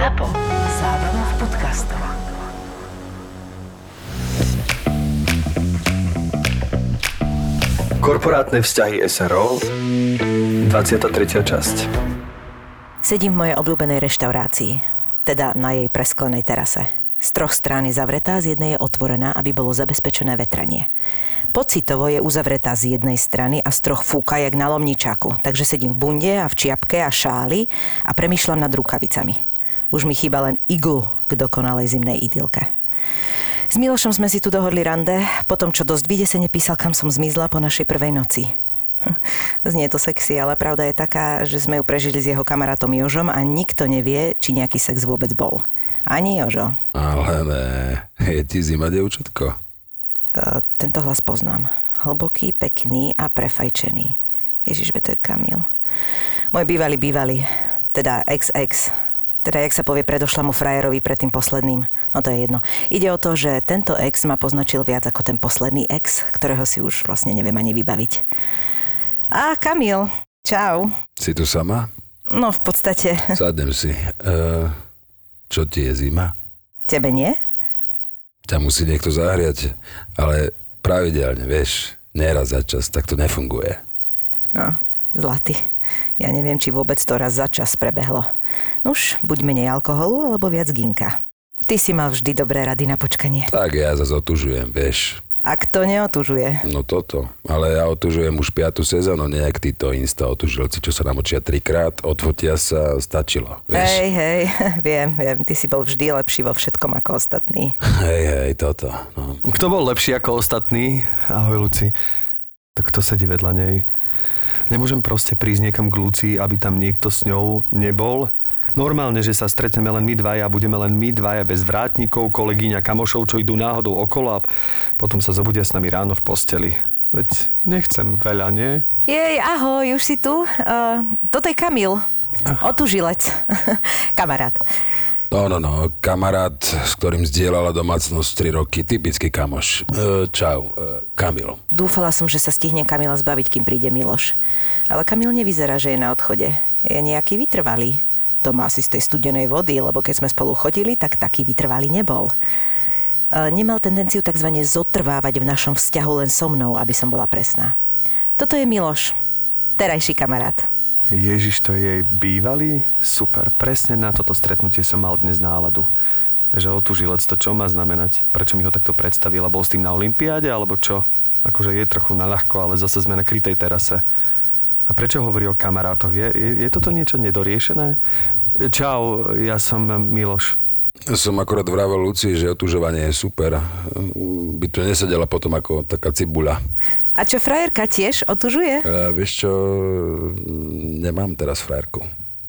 ZAPO. Zábrná v podcastov. Korporátne vzťahy SRO 23. časť Sedím v mojej obľúbenej reštaurácii, teda na jej presklenej terase. Z troch strán je zavretá, z jednej je otvorená, aby bolo zabezpečené vetranie. Pocitovo je uzavretá z jednej strany a z troch fúka jak na lomničaku, takže sedím v bunde a v čiapke a šáli a premyšľam nad rukavicami. Už mi chýba len iglu k dokonalej zimnej idylke. S Milošom sme si tu dohodli rande, potom čo dosť vydesene písal, kam som zmizla po našej prvej noci. Znie to sexy, ale pravda je taká, že sme ju prežili s jeho kamarátom Jožom a nikto nevie, či nejaký sex vôbec bol. Ani Jožo. Ale ne, je ti zima, devčatko. E, tento hlas poznám. Hlboký, pekný a prefajčený. Ježiš, to je Kamil. Môj bývalý bývalý, teda ex-ex, teda jak sa povie predošlamu frajerovi pred tým posledným. No to je jedno. Ide o to, že tento ex ma poznačil viac ako ten posledný ex, ktorého si už vlastne neviem ani vybaviť. A Kamil, čau. Si tu sama? No v podstate, Sadnem si. Uh, čo ti je zima? tebe nie? Ťa musí niekto zahriať, ale pravidelne, vieš, neraz za čas, tak to nefunguje. No, zlatý. Ja neviem, či vôbec to raz za čas prebehlo. Nuž, buď menej alkoholu, alebo viac ginka. Ty si mal vždy dobré rady na počkanie. Tak ja zase otužujem, vieš. Ak to neotužuje. No toto. Ale ja otužujem už piatu sezónu, nejak títo insta otužilci, čo sa namočia trikrát, odfotia sa, stačilo, vieš. Hej, hej, viem, viem, ty si bol vždy lepší vo všetkom ako ostatní. Hej, hej, toto. No. Kto bol lepší ako ostatní? Ahoj, Luci. Tak kto sedí vedľa nej? Nemôžem proste prísť niekam k Luci, aby tam niekto s ňou nebol? Normálne, že sa stretneme len my dvaja a budeme len my dvaja bez vrátnikov, kolegyňa, kamošov, čo idú náhodou okolo a potom sa zobudia s nami ráno v posteli. Veď nechcem veľa, nie? Jej, ahoj, už si tu? Uh, toto je Kamil, otužilec, kamarát. No, no, no, kamarát, s ktorým zdieľala domácnosť 3 roky, typický kamoš. E, čau, e, Kamil. Dúfala som, že sa stihne Kamila zbaviť, kým príde Miloš. Ale Kamil nevyzerá, že je na odchode. Je nejaký vytrvalý. To má asi z tej studenej vody, lebo keď sme spolu chodili, tak taký vytrvalý nebol. E, Nemal tendenciu tzv. zotrvávať v našom vzťahu len so mnou, aby som bola presná. Toto je Miloš, terajší kamarát. Ježiš, to je jej bývalý? Super, presne na toto stretnutie som mal dnes náladu. Že otužilec to čo má znamenať? Prečo mi ho takto predstavila? Bol s tým na Olympiáde alebo čo? Akože je trochu naľahko, ale zase sme na krytej terase. A prečo hovorí o kamarátoch? Je, je, je toto niečo nedoriešené? Čau, ja som Miloš. Som akorát vravel Luci, že otužovanie je super. By to nesedela potom ako taká cibuľa. A čo frajerka tiež otužuje? E, vieš čo, nemám teraz frajerku.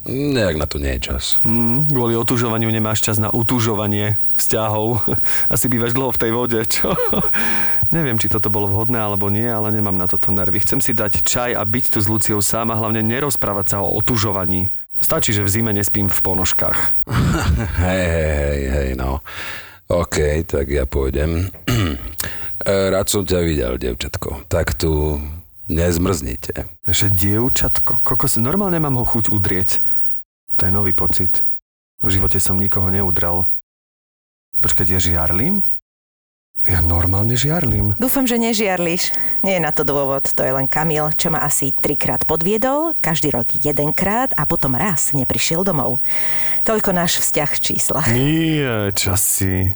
Nejak na to nie je čas. Mm, kvôli otužovaniu nemáš čas na utužovanie vzťahov. Asi bývaš dlho v tej vode, čo? Neviem, či toto bolo vhodné alebo nie, ale nemám na toto nervy. Chcem si dať čaj a byť tu s Luciou sám a hlavne nerozprávať sa o otužovaní. Stačí, že v zime nespím v ponožkách. Hej, hej, hej, no. OK, tak ja pôjdem. E, Rád som ťa videl, devčatko. Tak tu nezmrznite. Že dievčatko, kokos, normálne mám ho chuť udrieť. To je nový pocit. V živote som nikoho neudrel. Počkať, ja žiarlim? Ja normálne žiarlim. Dúfam, že nežiarliš. Nie je na to dôvod, to je len Kamil, čo ma asi trikrát podviedol, každý rok jedenkrát a potom raz neprišiel domov. Toľko náš vzťah v číslach. Nie, čo si...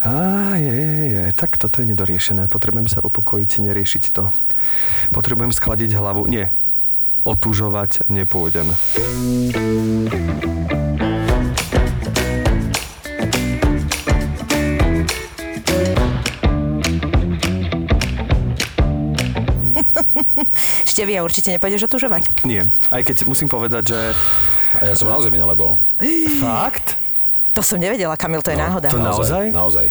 Á, je, je, je, tak toto je nedoriešené. Potrebujem sa upokojiť, neriešiť to. Potrebujem schladiť hlavu. Nie, otužovať nepôjdem. Števia, určite nepôjdeš otužovať. Nie, aj keď musím povedať, že... A ja som naozaj minule bol. Fakt? To som nevedela, Kamil, to je náhoda. to naozaj? Naozaj.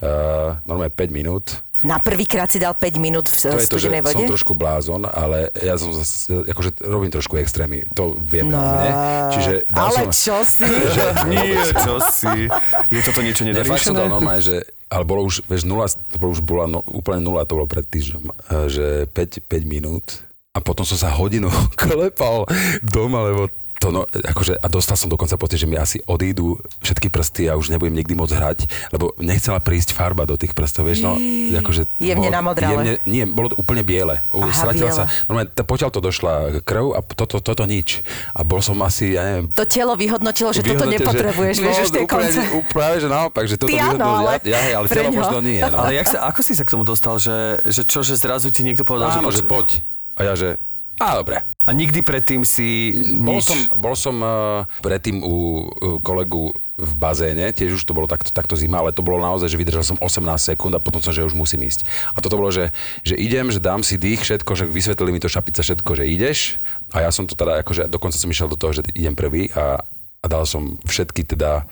Uh, normálne 5 minút. Na prvýkrát si dal 5 minút v To je to, že studenej vode? som trošku blázon, ale ja som zase, akože robím trošku extrémy. To vieme No, o mne. Čiže ale som, čo si? Nie, čo si. Je toto niečo Ne, fakt som dal nedoriešené? normálne, že ale bolo už, vieš, nula, to bolo už bola no, úplne nula, to bolo pred týždňom, eh, že 5, 5 minút a potom som sa hodinu klepal doma, lebo to no, akože, a dostal som dokonca pocit, že mi asi odídu všetky prsty a už nebudem nikdy môcť hrať, lebo nechcela prísť farba do tých prstov, vieš, no, akože... Jemne bolo- namodrale. Jemne, nie, bolo to úplne biele. Aha, Stratila biele. sa, normálne, t- potiaľ to došla krv a toto, toto nič. A bol som asi, ja neviem, To telo vyhodnotilo, že toto nepotrebuješ, vieš, už tie úplne, konce. úplne, že naopak, že toto Ty áno, ale ja, ja, hej, ale telo možno nie. No. Ale jak sa, ako si sa k tomu dostal, že, že čo, že zrazu ti niekto povedal, Áno, že, že poď. A ja, že a dobre. A nikdy predtým si Bol nič... som, bol som uh, predtým u uh, kolegu v bazéne, tiež už to bolo takto, takto zima, ale to bolo naozaj, že vydržal som 18 sekúnd a potom som, že už musím ísť. A toto bolo, že, že idem, že dám si dých, všetko, že vysvetlili mi to šapica všetko, že ideš. A ja som to teda, akože dokonca som išiel do toho, že idem prvý a, a dal som všetky teda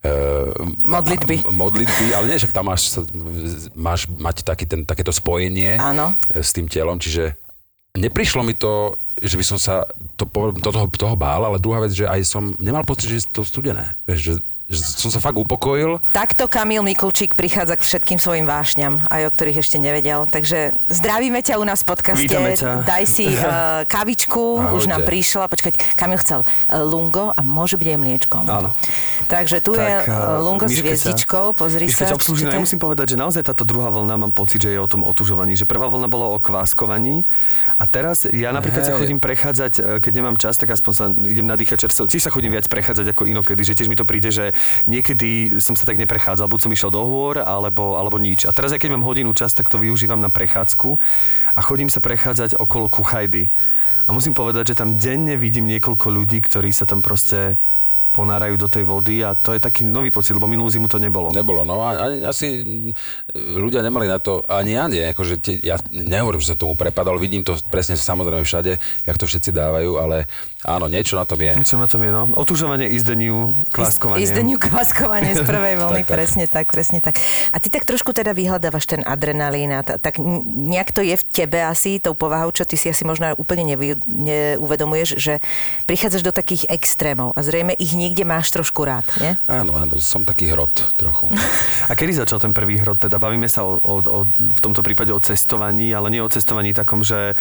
Uh, Modlitby. modlitby, ale nie, že tam máš, máš mať taký ten, takéto spojenie Áno. s tým telom, čiže neprišlo mi to, že by som sa to, do toho, toho bál, ale druhá vec, že aj som nemal pocit, že je to studené. Že som sa fakt upokojil. Takto Kamil Mikulčík prichádza k všetkým svojim vášňam, aj o ktorých ešte nevedel. Takže zdravíme ťa u nás v podcaste. Ťa. Daj si uh, kavičku, Ahojte. už nám prišla. Počkať, Kamil chcel uh, lungo a môže byť aj mliečkom. Áno. Takže tu je Tak, uh, lungo s hviezdičkou, pozri Miška sa. to ja je- musím povedať, že naozaj táto druhá vlna mám pocit, že je o tom otužovaní. Že prvá vlna bola o kváskovaní a teraz ja napríklad sa Hej. chodím prechádzať, keď nemám čas, tak aspoň sa idem nadýchať čerstvo. Tiež sa chodím viac prechádzať ako inokedy, že tiež mi to príde, že niekedy som sa tak neprechádzal, buď som išiel do hôr, alebo, alebo nič. A teraz aj keď mám hodinu čas, tak to využívam na prechádzku a chodím sa prechádzať okolo Kuchajdy. A musím povedať, že tam denne vidím niekoľko ľudí, ktorí sa tam proste ponárajú do tej vody a to je taký nový pocit, lebo minulú zimu to nebolo. Nebolo, no a asi ľudia nemali na to, ani ja nie, akože tie, ja nehovorím, že som tomu prepadal, vidím to presne samozrejme všade, jak to všetci dávajú, ale áno, niečo na tom je. Čo na tom je, no? Otužovanie, izdeniu, kláskovanie. Izdeniu kváskovanie z prvej vlny, Tak, presne tak, presne tak. A ty tak trošku teda vyhľadávaš ten adrenalín a ta, tak nejak to je v tebe asi, tou povahou, čo ty si asi možno úplne nevy, neuvedomuješ, že prichádzaš do takých extrémov a zrejme ich niekde máš trošku rád, nie? Áno, áno, som taký hrot trochu. A kedy začal ten prvý hrot? Teda bavíme sa o, o, o, v tomto prípade o cestovaní, ale nie o cestovaní takom, že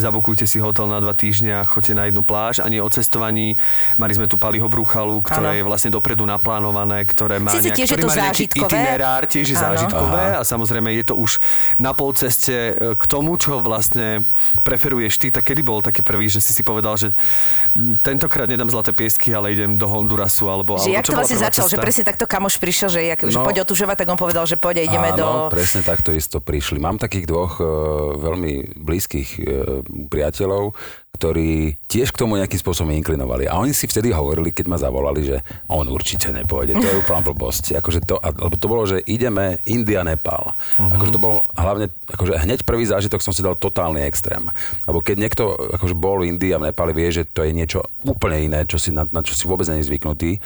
zabukujte si hotel na dva týždňa a choďte na jednu pláž, ani o cestovaní. Mali sme tu Paliho Bruchalu, ktoré Áno. je vlastne dopredu naplánované, ktoré má, Sice nejak, tiež je ktorý to má nejaký itinerár, tiež je zážitkové a samozrejme je to už na polceste e, k tomu, čo vlastne preferuješ ty. Tak kedy bol taký prvý, že si si povedal, že tentokrát nedám zlaté piesky, ale idem do Hondurasu, alebo, Že alebo jak čo to vlastne začal, že cesta? presne takto kamoš prišiel, že, jak, že No. poď otužovať, tak on povedal, že poď ideme Áno, do... presne takto isto prišli. Mám takých dvoch uh, veľmi blízkych uh, priateľov, ktorí tiež k tomu nejakým spôsobom inklinovali. A oni si vtedy hovorili, keď ma zavolali, že on určite nepôjde. To je úplná blbosť. Akože to, lebo to bolo, že ideme India, Nepal. Uh-huh. Akože to bol hlavne, akože hneď prvý zážitok som si dal totálny extrém. Lebo keď niekto akože bol v Indii a v Nepali, vie, že to je niečo úplne iné, čo si, na, na čo si vôbec je zvyknutý.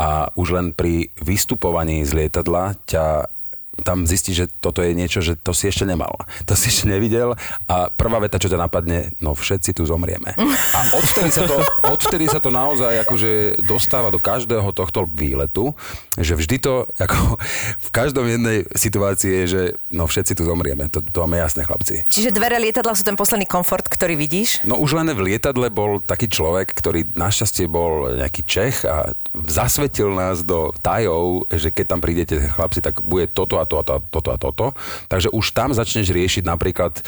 A už len pri vystupovaní z lietadla ťa tam zistí, že toto je niečo, že to si ešte nemal. To si ešte nevidel a prvá veta, čo ťa napadne, no všetci tu zomrieme. A odtedy sa to, odtedy sa to naozaj akože dostáva do každého tohto výletu, že vždy to, ako v každom jednej situácii je, že no všetci tu zomrieme. To, to máme jasné, chlapci. Čiže dvere lietadla sú ten posledný komfort, ktorý vidíš? No už len v lietadle bol taký človek, ktorý našťastie bol nejaký Čech a zasvetil nás do tajov, že keď tam prídete chlapci, tak bude toto a to a to a toto a toto. Takže už tam začneš riešiť napríklad e,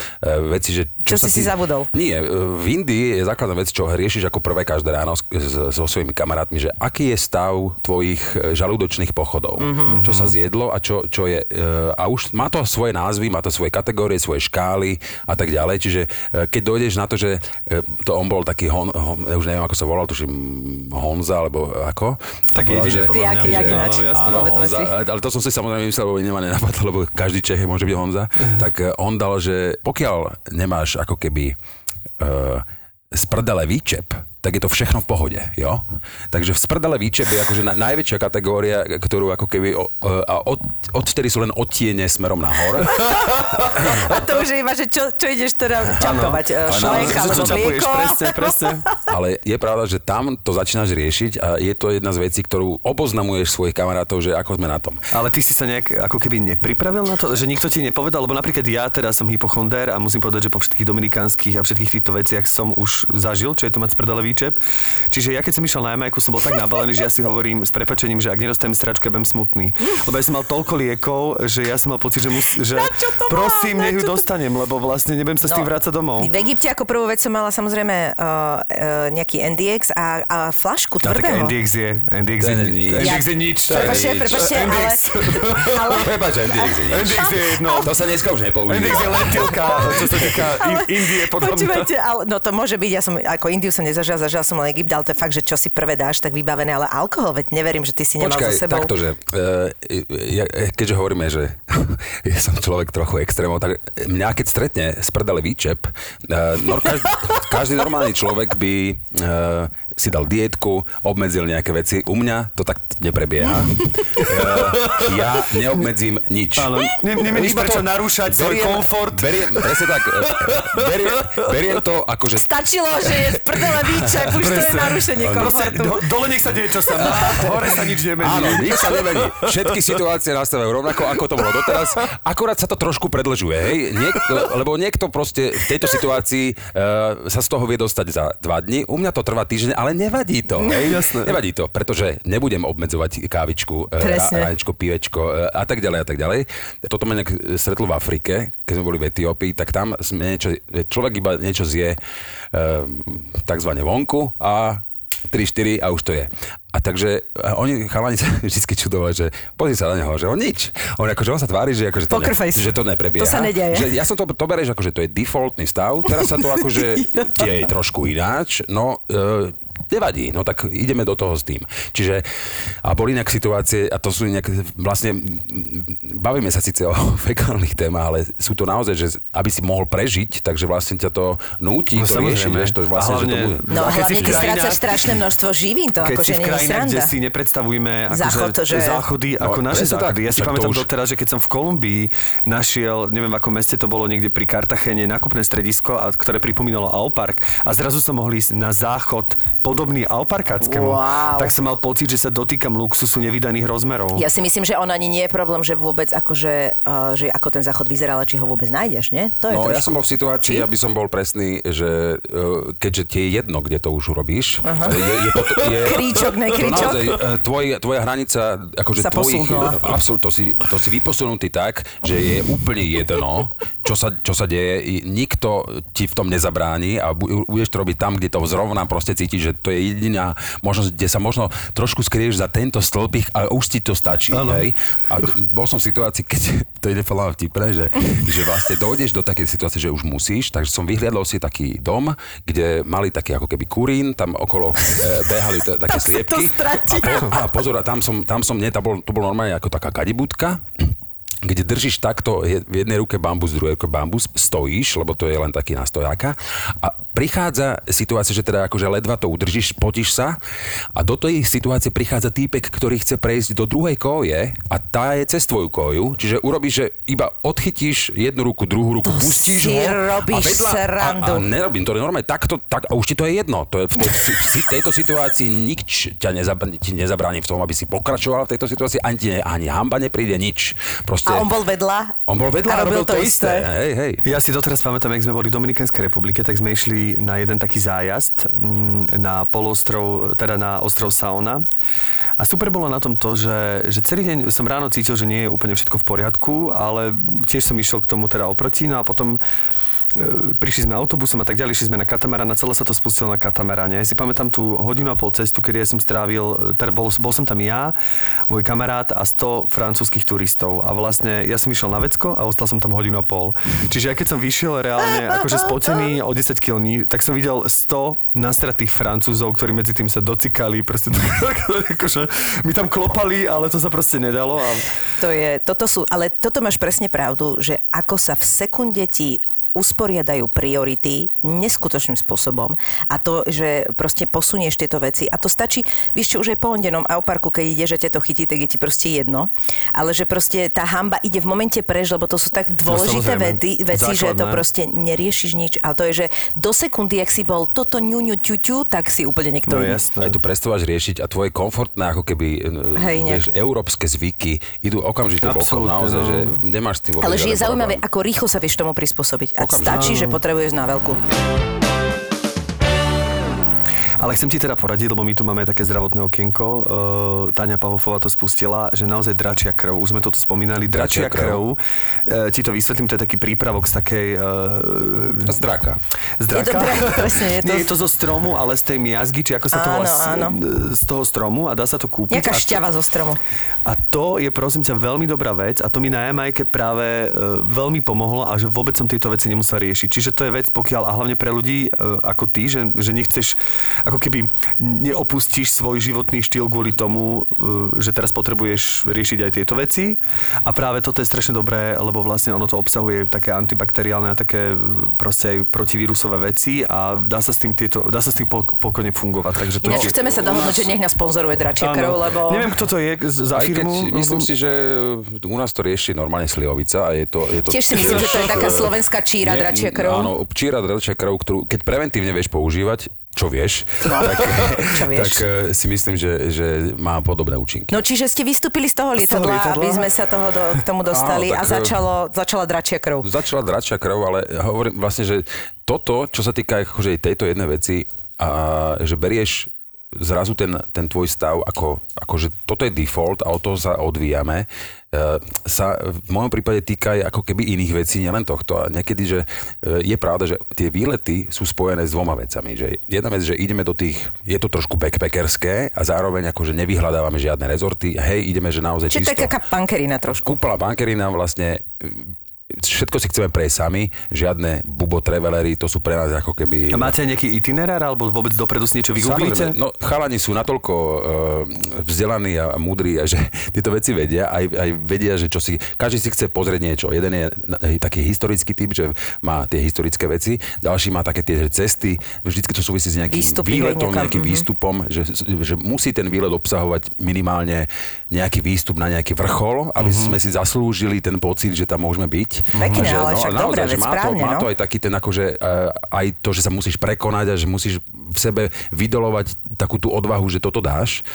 veci, že... Čo sa si si zabudol? Nie, e, v Indii je základná vec, čo riešiš ako prvé každé ráno s- s- so svojimi kamarátmi, že aký je stav tvojich e, žalúdočných pochodov. Mm-hmm. Čo sa zjedlo a čo, čo je... e, A už má to svoje názvy, má to svoje kategórie, svoje škály a tak ďalej. Čiže e, keď dojdeš na to, že e, to on bol taký, hon, hon, ja už neviem, ako sa volal, tuším Honza, alebo ako. Tak že- podľa mňa, jak že- ináč? áno, jasné. Áno, povedzme Honza, si. ale to som si samozrejme myslel, lebo nemá nenapadlo, lebo každý Čech môže byť Honza. Tak eh, on dal, že pokiaľ nemáš ako keby uh, sprdele výčep, tak je to všechno v pohode, jo? Takže v sprdele výčep je akože na, najväčšia kategória, ktorú ako keby, o, e, a od, odvtedy sú len odtiene smerom nahor. A to už je iba, že čo, čo ideš teda čapovať? Áno, Šlek alebo mlieko? presne, presne. Ale je pravda, že tam to začínaš riešiť a je to jedna z vecí, ktorú oboznamuješ svojich kamarátov, že ako sme na tom. Ale ty si sa nejak ako keby nepripravil na to, že nikto ti nepovedal, lebo napríklad ja teraz som hypochonder a musím povedať, že po všetkých dominikánskych a všetkých týchto veciach som už zažil, čo je to mať spredele výčep. Čiže ja keď som išiel na Jamajku, som bol tak nabalený, že ja si hovorím s prepačením, že ak nedostanem sračku, ja budem smutný. Lebo ja som mal toľko liekov, že ja som mal pocit, že, mus, že prosím, nech ju to- dostanem, lebo vlastne nebudem sa s tým vrácať domov. V Egypte ako prvú vec som mala samozrejme uh, uh, nejaký NDX a, a flašku A tak tvrdého. NDX je, NDX To je. NDX je nič. Prepačte, nič. prepačte, ale... NDX. ale Prepač, NDX je nič. NDX je jedno. To sa dneska už nepoužíva. NDX je lentilka, čo sa týka in- Indie. Počúvajte, no to môže byť, ja som ako Indiu som nezažila, zažila som len Egypt, ale to je fakt, že čo si prvé dáš, tak vybavené, ale alkohol, veď neverím, že ty si nemal Počkaj, so sebou. takto, že uh, ja, keďže hovoríme, že ja som človek trochu extrémov, tak mňa keď stretne z výčep, uh, no, každý, každý normálny človek by uh, si dal dietku, obmedzil nejaké veci. U mňa to tak neprebieha. Uh, ja neobmedzím nič. Áno, ne, nemeníš Iba prečo to- narúšať svoj komfort. Beriem, presne tak. eh, Beriem, beriem to ako, že Stačilo, že je z prdele výčep, už to je Presne. narušenie Proste, komfortu. do, dole nech sa deje, čo sa má. Hore sa nič nemení. Áno, nič sa nemení. Všetky situácie nastávajú rovnako, ako to bolo doteraz. Akorát sa to trošku predlžuje, hej? Niekto, lebo niekto proste v tejto situácii uh, sa z toho vie dostať za dva dni. U mňa to trvá týždeň, ale nevadí to, hej? Jasné. Nevadí to, pretože nebudem obmedzovať kávičku, Presne. ránečko, pivečko uh, a tak ďalej a tak ďalej. Toto ma nejak stretlo v Afrike, keď sme boli v Etiópii, tak tam sme niečo, človek iba niečo zje uh, takzvané vonku a 3-4 a už to je. A takže a oni chalani sa vždy čudovali, že pozri sa na neho, že on nič. On akože on sa tvári, že, akože to, face. že to neprebieha. To sa nedeje. Že ja som to, to bereš ako, že to je defaultný stav, teraz sa to akože deje trošku ináč, no e, nevadí, no tak ideme do toho s tým. Čiže a boli nejaké situácie, a to sú nejaké, vlastne bavíme sa síce o fekálnych témach, ale sú to naozaj, že aby si mohol prežiť, takže vlastne ťa to núti No, to samozrejme. vieš, to je vlastne, A že to hlavne- bude... No keď si hlavne ty krajinách- strácaš strašné množstvo živín, to Keď akože nie je krajinách, kde sranda. si nepredstavujeme Záchod, akože, to, že- záchody ako No, naše presne tak. záchody. Ja si pamätám už- doteraz, že keď som v Kolumbii našiel, neviem v akom meste to bolo, niekde pri Kartachene, nákupné stredisko, a, ktoré pripomínalo Alpark a zrazu som mohol ísť na záchod podobný Alparkáckému. Wow. Tak som mal pocit, že sa dotýkam luxusu nevydaných rozmerov. Ja si myslím, že on ani nie je problém, že vôbec akože, uh, že ako ten záchod vyzerá, ale či ho vôbec nájdeš, nie? To je No, trošku... ja som bol v situácii, Či? aby som bol presný, že uh, keďže ti je jedno, kde to už urobíš, je, je, pot- je, Kríčok, ne to kríčok? naozaj, eh, tvoj, tvoja hranica, akože Sa tvojich, absolút, to si, to si vyposunutý tak, že je úplne jedno, čo sa, čo sa deje, I nikto ti v tom nezabráni a bu- budeš to robiť tam, kde to zrovna proste cítiš, že to je jediná možnosť, kde sa možno trošku skrieš za tento stĺpik a už ti to stačí. Hej? A bol som v situácii, keď to je nefaláva vtipné, že, že vlastne dojdeš do takej situácie, že už musíš, takže som vyhliadol si taký dom, kde mali taký ako keby kurín, tam okolo e, behali t- také Tam to sliepky. A, po, a pozor, a tam som, tam som, nie, to bol, to bol normálne ako taká kadibúdka, kde držíš takto v jednej ruke bambus, v druhej ruke bambus, stojíš, lebo to je len taký na stojáka a prichádza situácia, že teda akože ledva to udržíš, potíš sa a do tej situácie prichádza týpek, ktorý chce prejsť do druhej koje a tá je cez tvoju koju, čiže urobíš, že iba odchytíš jednu ruku, druhú ruku, To pustíš ho a vedľa, srandu. A, a nerobím to, normálne takto, tak, a už ti to je jedno. To je v tej, si, tejto situácii nič ťa nezabr- ti nezabráni v tom, aby si pokračoval v tejto situácii, ani, ti ani hamba nepríde, nič. Proste, A on bol vedľa? on bol vedľa a robil to isté. Hej, hej. Ja si doteraz pamätám, jak sme boli v Dominikanskej republike, tak sme išli na jeden taký zájazd mm, na polostrov, teda na ostrov Saona. A super bolo na tom to, že, že celý deň som ráno cítil, že nie je úplne všetko v poriadku, ale tiež som išiel k tomu teda oproti, no a potom prišli sme autobusom a tak ďalej, išli sme na katamarán a celé sa to spustilo na katamaráne. Ja si pamätám tú hodinu a pol cestu, kedy ja som strávil, teda bol, bol som tam ja, môj kamarát a 100 francúzskych turistov. A vlastne ja som išiel na vecko a ostal som tam hodinu a pol. Čiže ja keď som vyšiel reálne akože spotený o 10 kg, tak som videl 100 nastratých francúzov, ktorí medzi tým sa docikali, proste akože mi tam klopali, ale to sa proste nedalo. A To je, toto sú, ale toto máš presne pravdu, že ako sa v sekunde ti usporiadajú priority neskutočným spôsobom a to, že proste posunieš tieto veci a to stačí, vieš čo, už aj po ondenom parku, keď ide, že ťa to chytí, tak je ti proste jedno, ale že proste tá hamba ide v momente preč, lebo to sú tak dôležité samozrejme. vety, veci, že to Základné. proste neriešiš nič, ale to je, že do sekundy, ak si bol toto ňuňu ťuťu, tak si úplne niekto no iný. jasné. Aj tu prestávaš riešiť a tvoje komfortné ako keby Hej, Hej, vieš, európske zvyky idú okamžite bokom naozaj, no. že nemáš s tým Ale že je zaujímavé, ako rýchlo sa vieš tomu prispôsobiť. Okamžite. stačí, že potrebuješ na veľkú. Ale chcem ti teda poradiť, lebo my tu máme také zdravotné okienko. Uh, Táňa Pavofová to spustila, že naozaj dračia krv. Už sme to tu spomínali. Dračia, Dračia krv. krv. Uh, ti to vysvetlím, to je taký prípravok z takej... Uh, Z draka. z Je to draka. dra- presne, je to- Nie je to zo stromu, ale z tej miazgy, či ako sa to volá, z, toho stromu a dá sa to kúpiť. Nejaká A to- šťava zo stromu. A to je prosím ťa veľmi dobrá vec a to mi na Jamajke práve e, veľmi pomohlo a že vôbec som tieto veci nemusel riešiť. Čiže to je vec, pokiaľ a hlavne pre ľudí e, ako ty, že, že nechceš, ako keby neopustíš svoj životný štýl kvôli tomu, e, že teraz potrebuješ riešiť aj tieto veci. A práve toto je strašne dobré, lebo vlastne ono to obsahuje také antibakteriálne a také e, proste aj protivírusové veci a dá sa s tým, tieto, dá sa s tým pok- pokojne fungovať. Takže to Ináč je- chceme sa dohodnúť, že nech nás sponzoruje dračia krv, lebo... Neviem, kto to je za Aj keď firmu. myslím si, že u nás to rieši normálne slivovica a je to... Je to Tiež si myslím, že to je taká slovenská číra Nie, dračia krv. Áno, číra dračia krv, ktorú keď preventívne vieš používať, čo vieš, No, tak, čo vieš. tak eh, si myslím, že, že má podobné účinky. No čiže ste vystúpili z toho lietadla, lietadla? aby sme sa toho do, k tomu dostali Áno, a tak, začalo, začala dračia krv. Začala dračia krv, ale hovorím vlastne, že toto, čo sa týka akože tejto jednej veci, a že berieš zrazu ten, ten tvoj stav, ako, akože toto je default a od toho sa odvíjame, sa v mojom prípade týka aj ako keby iných vecí, nielen tohto. A niekedy, že e, je pravda, že tie výlety sú spojené s dvoma vecami. Že jedna vec, že ideme do tých, je to trošku backpackerské a zároveň akože nevyhľadávame žiadne rezorty. Hej, ideme, že naozaj Čiže čisto. taká pankerina trošku. Úplná bankerina vlastne všetko si chceme prejsť sami, žiadne bubo travelery, to sú pre nás ako keby... A máte nejaký itinerár, alebo vôbec dopredu si niečo vygooglíte? Samozrejme, no chalani sú natoľko uh, vzdelaní a múdri, a že tieto veci vedia, aj, aj vedia, že čo si, každý si chce pozrieť niečo. Jeden je taký historický typ, že má tie historické veci, ďalší má také tie cesty, vždycky to súvisí s nejakým Výstupy výletom, nejakým mhm. výstupom, že, že musí ten výlet obsahovať minimálne nejaký výstup na nejaký vrchol, aby Mhm. sme si zaslúžili ten pocit, že tam môžeme byť. Pekne, A že, ale však dobré, veď že má, to, má no. to aj taký ten akože uh, aj to, že sa musíš prekonať a že musíš v sebe vydolovať takú tú odvahu, že toto dáš.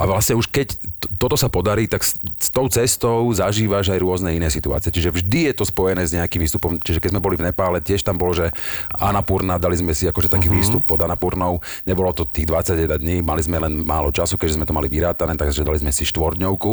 A vlastne už keď toto sa podarí, tak s, s tou cestou zažívaš aj rôzne iné situácie. Čiže vždy je to spojené s nejakým výstupom. Čiže keď sme boli v Nepále, tiež tam bolo, že Anapurna, dali sme si akože taký uh-huh. výstup pod Anapurnou. Nebolo to tých 21 dní, mali sme len málo času, keďže sme to mali vyrátané, takže dali sme si štvordňovku.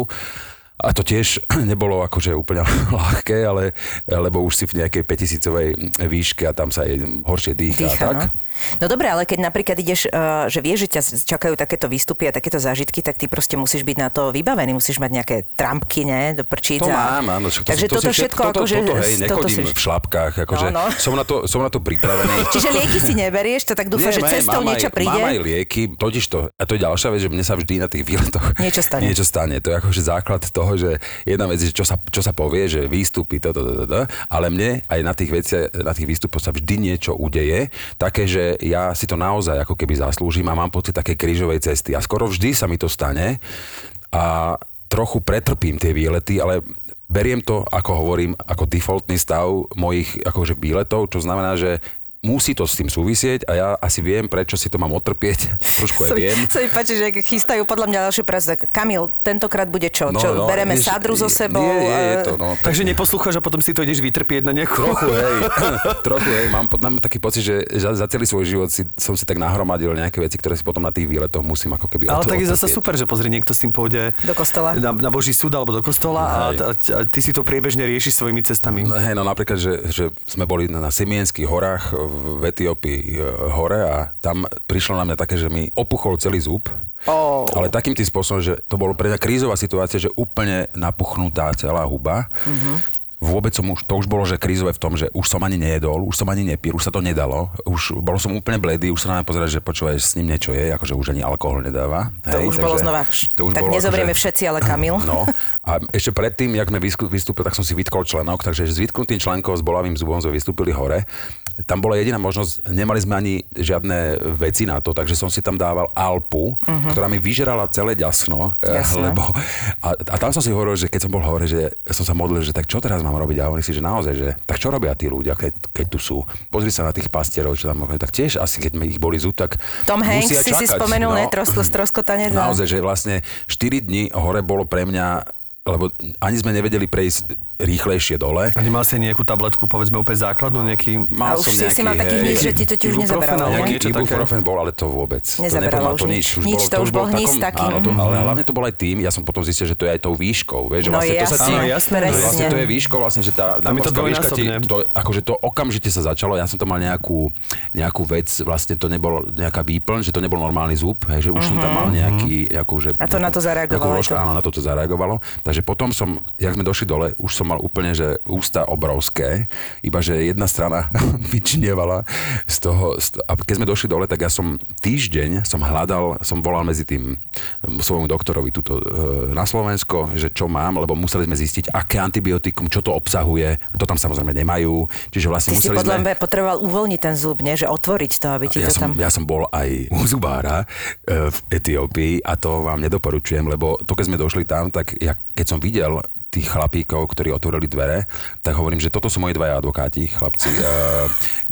A to tiež nebolo akože úplne ľahké, ale, lebo už si v nejakej 5000 výške a tam sa jej horšie dýcha, Dýcha, tak. no. No dobré, ale keď napríklad ideš, uh, že vieš, že ťa čakajú takéto výstupy a takéto zážitky, tak ty proste musíš byť na to vybavený, musíš mať nejaké trampky, ne, do prčíc. To a- mám, áno. To, Takže to toto všetko, toto, akože... toto, hej, toto nechodím si- v šlapkách, akože No, no. Som, na to, som na to pripravený. Čiže lieky si neberieš, to tak dúfam, že cestou mám niečo aj, príde. Mám aj lieky, totiž to, a to je ďalšia vec, že mne sa vždy na tých výletoch Niečo stane. niečo stane. To je akože základ toho, že jedna vec je, čo sa, čo sa povie, že výstupy, to, to, to, to, to, ale mne aj na tých veciach, na tých výstupoch sa vždy niečo udeje, také, že ja si to naozaj ako keby zaslúžim a mám pocit také krížovej cesty. A skoro vždy sa mi to stane a trochu pretrpím tie výlety, ale beriem to, ako hovorím, ako defaultný stav mojich akože výletov, čo znamená, že musí to s tým súvisieť a ja asi viem, prečo si to mám otrpieť. Trošku aj viem. Sa mi páči, že chystajú podľa mňa ďalšie práce. Kamil, tentokrát bude čo? čo bereme vieš, sadru so sebou? Nie, nie, je e, to, no. Takže neposlúchaš a potom si to ideš vytrpieť na nejakú... Trochu, hej. Trochu, hej. Mám, mám taký pocit, že za, za celý svoj život si, som si tak nahromadil nejaké veci, ktoré si potom na tých výletoch musím ako keby Ale od- tak je zase super, že pozri, niekto s tým pôjde Do kostola. Na, na Boží súd alebo do kostola a, a, a ty si to priebežne riešiš svojimi cestami. No, hej, no napríklad, že, že sme boli na, na Simienských horách v Etiópii e, hore a tam prišlo na mňa také, že mi opuchol celý zub. Ó. Ale takým tým spôsobom, že to bolo pre mňa krízová situácia, že úplne napuchnutá celá huba. Mhm. Vôbec som už, to už bolo, že krízové v tom, že už som ani nejedol, už som ani nepil, už sa to nedalo. Už bol som úplne bledý, už sa na mňa pozerať, že počúvaj, s ním niečo je, akože už ani alkohol nedáva. To už bolo znova. To už tak bolo nezoberieme akože- všetci, ale Kamil. No a ešte predtým, jak sme vystúpili, tak som si vytkol členok, takže s vytknutým členkom s bolavým zubom sme vystúpili hore. Tam bola jediná možnosť, nemali sme ani žiadne veci na to, takže som si tam dával Alpu, uh-huh. ktorá mi vyžerala celé ďasno, eh, lebo a, a tam som si hovoril, že keď som bol hore, že som sa modlil, že tak čo teraz mám robiť a hovorím si, že naozaj, že tak čo robia tí ľudia, keď, keď tu sú. Pozri sa na tých pastierov, čo tam tak tiež asi keď ich boli zub, tak Tom Hanks si si čakať, spomenul, no. ne? Trosko, stroskotanec. no. Naozaj, že vlastne 4 dní hore bolo pre mňa lebo ani sme nevedeli prejsť rýchlejšie dole. A nemal si nejakú tabletku, povedzme úplne základnú, nejaký... A už si si mal taký hnis, že ti to ti už nezaberalo. také? Ibuprofen bol, ale to vôbec. Nezaberalo to už nič. nič. Nič, to už bol hnis taký, Áno, to, mhm. ale hlavne to bol aj tým, ja som potom zistil, že to je aj tou výškou. Vieš, že No vlastne to sa ti, jasné. Vlastne to je výškou, vlastne, že tá nadmorská výška ti, to, akože to okamžite sa začalo, ja som to mal nejakú, nejakú vec, vlastne to nebol nejaká výplň, že to nebol normálny zub, hej, že už som tam mal nejaký, nejakú, že, Mhm. A to na to zareagovalo áno, na to to zareagovalo. Takže potom som, jak sme došli dole, už som mal úplne, že ústa obrovské, iba že jedna strana vyčinievala z toho, a keď sme došli dole, tak ja som týždeň som hľadal, som volal medzi tým svojmu doktorovi tuto e, na Slovensko, že čo mám, lebo museli sme zistiť, aké antibiotikum, čo to obsahuje. To tam samozrejme nemajú. Čiže vlastne Ty si museli podľa sme... potreboval uvoľniť ten zub, nie? Že otvoriť to, aby ti Ja to som, tam... ja som bol aj u zubára e, v Etiópii a to vám nedoporučujem, lebo to, keď sme došli tam, tak ja, keď som videl tých chlapíkov, ktorí otvorili dvere, tak hovorím, že toto sú moji dvaja advokáti, chlapci. E,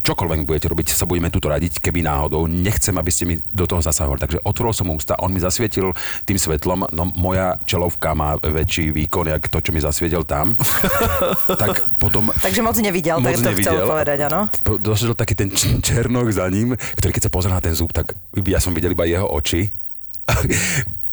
čokoľvek budete robiť, sa budeme tuto radiť, keby náhodou. Nechcem, aby ste mi do toho zasahovali. Takže otvoril som ústa, on mi zasvietil tým svetlom, no moja čelovka má väčší výkon, jak to, čo mi zasvietil tam. tak potom Takže moc nevidel, Moc tak to chcel nevidel. povedať, áno? došiel taký ten černok za ním, ktorý keď sa pozrel na ten zub, tak ja som videl iba jeho oči.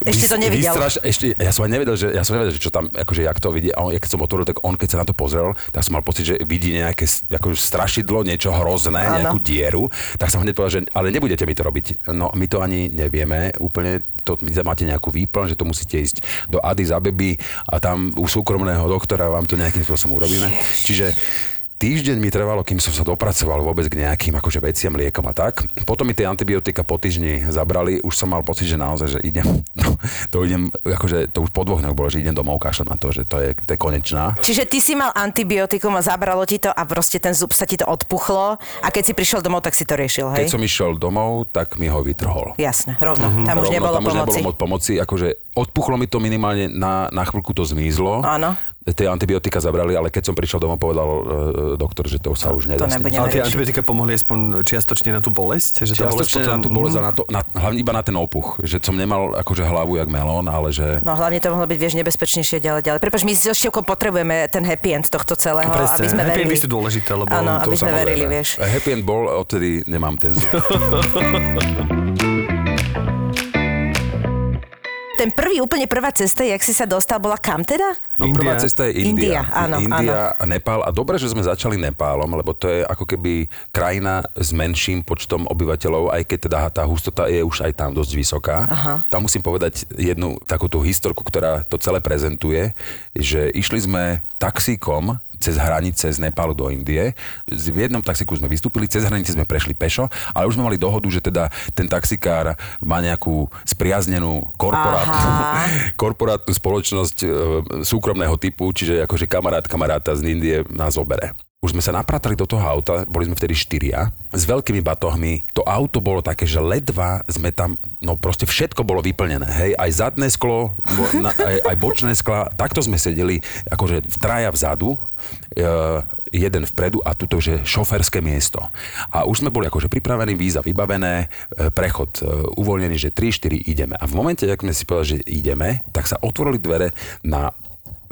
Ešte to nevidel. Vystraš, ešte, ja som aj nevedel, že, ja som nevedel, že čo tam, akože jak to vidí. A on, keď som otvoril, tak on, keď sa na to pozrel, tak som mal pocit, že vidí nejaké akože strašidlo, niečo hrozné, Áno. nejakú dieru. Tak som hneď povedal, že ale nebudete mi to robiť. No my to ani nevieme úplne, to, my tam máte nejakú výplň, že to musíte ísť do Addis Abeby a tam u súkromného doktora vám to nejakým spôsobom urobíme. Čiže Týždeň mi trvalo, kým som sa dopracoval vôbec k nejakým akože veciam, liekom a tak. Potom mi tie antibiotika po týždni zabrali, už som mal pocit, že naozaj, že idem, no, to idem, akože to už po dvoch dňoch bolo, že idem domov, kašľam na to, že to je, to je konečná. Čiže ty si mal antibiotikum a zabralo ti to a proste ten zub sa ti to odpuchlo a keď si prišiel domov, tak si to riešil, hej? Keď som išiel domov, tak mi ho vytrhol. Jasné, rovno. Tam už Rovno, nebolo tam už pomoci. nebolo moc pomoci, akože odpuchlo mi to minimálne, na, na chvíľku to zmizlo. Áno. Tie antibiotika zabrali, ale keď som prišiel domov, povedal e, doktor, že to sa už nedá. nebudeme Ale tie antibiotika pomohli aspoň čiastočne na tú bolesť? Že tá bolesť Čiastočne na tú bolesť a na to, na, hlavne iba na ten opuch. Že som nemal akože hlavu jak melón, ale že... No hlavne to mohlo byť, vieš, nebezpečnejšie ďalej, ďalej. Prepač, my s Števkom potrebujeme ten happy end tohto celého, Presne, aby sme happy verili. sú dôležité, lebo Áno, to aby sme samozrejme. verili, vieš. Happy end bol, odtedy nemám ten zub. Ten prvý, úplne prvá cesta, jak si sa dostal, bola kam teda? No prvá India. cesta je India. India, áno, India a Nepál. A dobre, že sme začali Nepálom, lebo to je ako keby krajina s menším počtom obyvateľov, aj keď teda tá hustota je už aj tam dosť vysoká. Aha. Tam musím povedať jednu takúto historku, ktorá to celé prezentuje, že išli sme taxíkom cez hranice z Nepálu do Indie. V jednom taxíku sme vystúpili, cez hranice sme prešli pešo, ale už sme mali dohodu, že teda ten taxikár má nejakú spriaznenú korporátnu, Aha. korporátnu spoločnosť e, súkromného typu, čiže akože kamarát kamaráta z Indie nás obere. Už sme sa napratali do toho auta, boli sme vtedy štyria, s veľkými batohmi. To auto bolo také, že ledva sme tam, no proste všetko bolo vyplnené, hej, aj zadné sklo, bo, na, aj, aj bočné skla, takto sme sedeli, akože traja vzadu, e, jeden vpredu a tuto, že šoferské miesto. A už sme boli akože pripravení, víza vybavené, e, prechod e, uvoľnený, že 3-4 ideme. A v momente, ak sme si povedali, že ideme, tak sa otvorili dvere na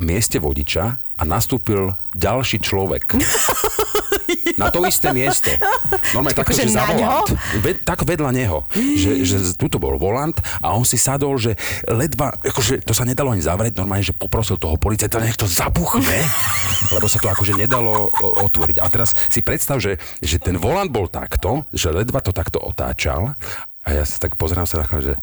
mieste vodiča a nastúpil ďalší človek. Na to isté miesto. Normálne takto, Akože že za na ňo? volant. Ve, tak vedľa neho. Že, že tuto bol volant a on si sadol, že ledva, akože to sa nedalo ani zavrieť, normálne, že poprosil toho policajta, nech to zabuchne, lebo sa to akože nedalo otvoriť. A teraz si predstav, že, že ten volant bol takto, že ledva to takto otáčal a ja sa tak pozerám sa na že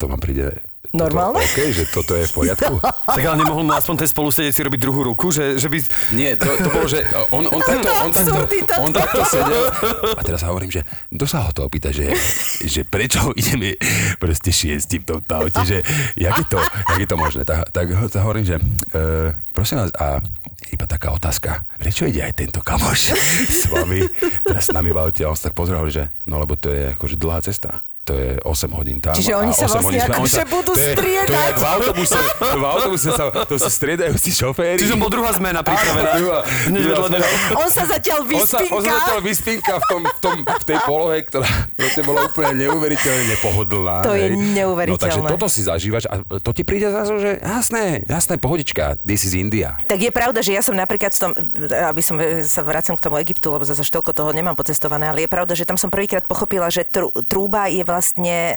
to vám príde Normálne? Toto, OK, že toto je v poriadku. Tak ale nemohol mu aspoň ten spolusedec si robiť druhú ruku, že, že by... Nie, to, to bolo, že on, on, takto, on, takto, on takto sedel. A teraz sa hovorím, že kto sa ho to opýta, že, že prečo ideme proste šiesti v tomto aute, že jak je to, jak je to možné. Tak, tak ho- tak hovorím, že uh, prosím vás, a iba taká otázka, prečo ide aj tento kamoš s vami teraz s nami v aute? A on sa tak pozeral, že no lebo to je akože dlhá cesta. To je 8 hodín tam. Čiže oni sa 8 vlastne akože sa- budú to je- To je striedať. v autobuse, v autobuse sa, to sú striedajúci šoféry. Čiže bol druhá zmena pripravená. On sa zatiaľ On sa, on sa zatiaľ vyspinka v, tom, v, tom, v tej polohe, ktorá proste bola úplne neuveriteľne nepohodlná. To je neuveriteľné. No takže toto si zažívaš a to ti príde zase, že jasné, jasné, pohodička, this is India. Tak je pravda, že ja som napríklad v tom, aby som sa vracem k tomu Egyptu, lebo zase toľko toho nemám pocestované, ale je pravda, že tam som prvýkrát pochopila, že trú, trúba je vlastne e,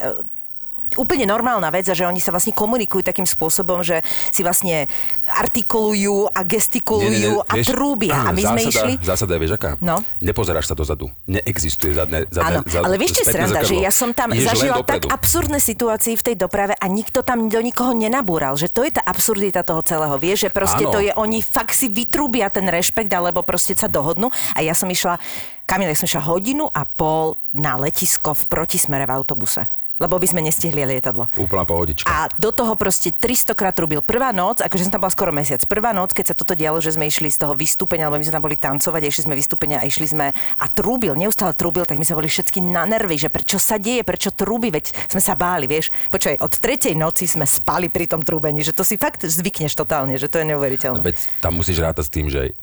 úplne normálna vec a že oni sa vlastne komunikujú takým spôsobom, že si vlastne artikulujú a gestikulujú a vieš, trúbia. A my sme zásada, išli... Zásada je, vieš aká? No. Nepozeráš sa dozadu. Neexistuje zadné, zadné Áno, za, ale vieš, čo sranda, že ja som tam Ideš zažila tak absurdné situácie v tej doprave a nikto tam do nikoho nenabúral, že to je tá absurdita toho celého. Vieš, že proste Áno. to je, oni fakt si vytrúbia ten rešpekt, alebo proste sa dohodnú. A ja som išla, Kamil, ja som išla hodinu a pol na letisko v protismere v autobuse. Lebo by sme nestihli lietadlo. Úplná pohodička. A do toho proste 300 krát trubil. Prvá noc, akože som tam bola skoro mesiac, prvá noc, keď sa toto dialo, že sme išli z toho vystúpenia, lebo my sme tam boli tancovať, a išli sme vystúpenia a išli sme a trúbil, neustále trúbil, tak my sme boli všetky na nervy, že prečo sa deje, prečo trúbi, veď sme sa báli, vieš. Počkaj, od tretej noci sme spali pri tom trúbení, že to si fakt zvykneš totálne, že to je neuveriteľné. Veď tam musíš rátať s tým, že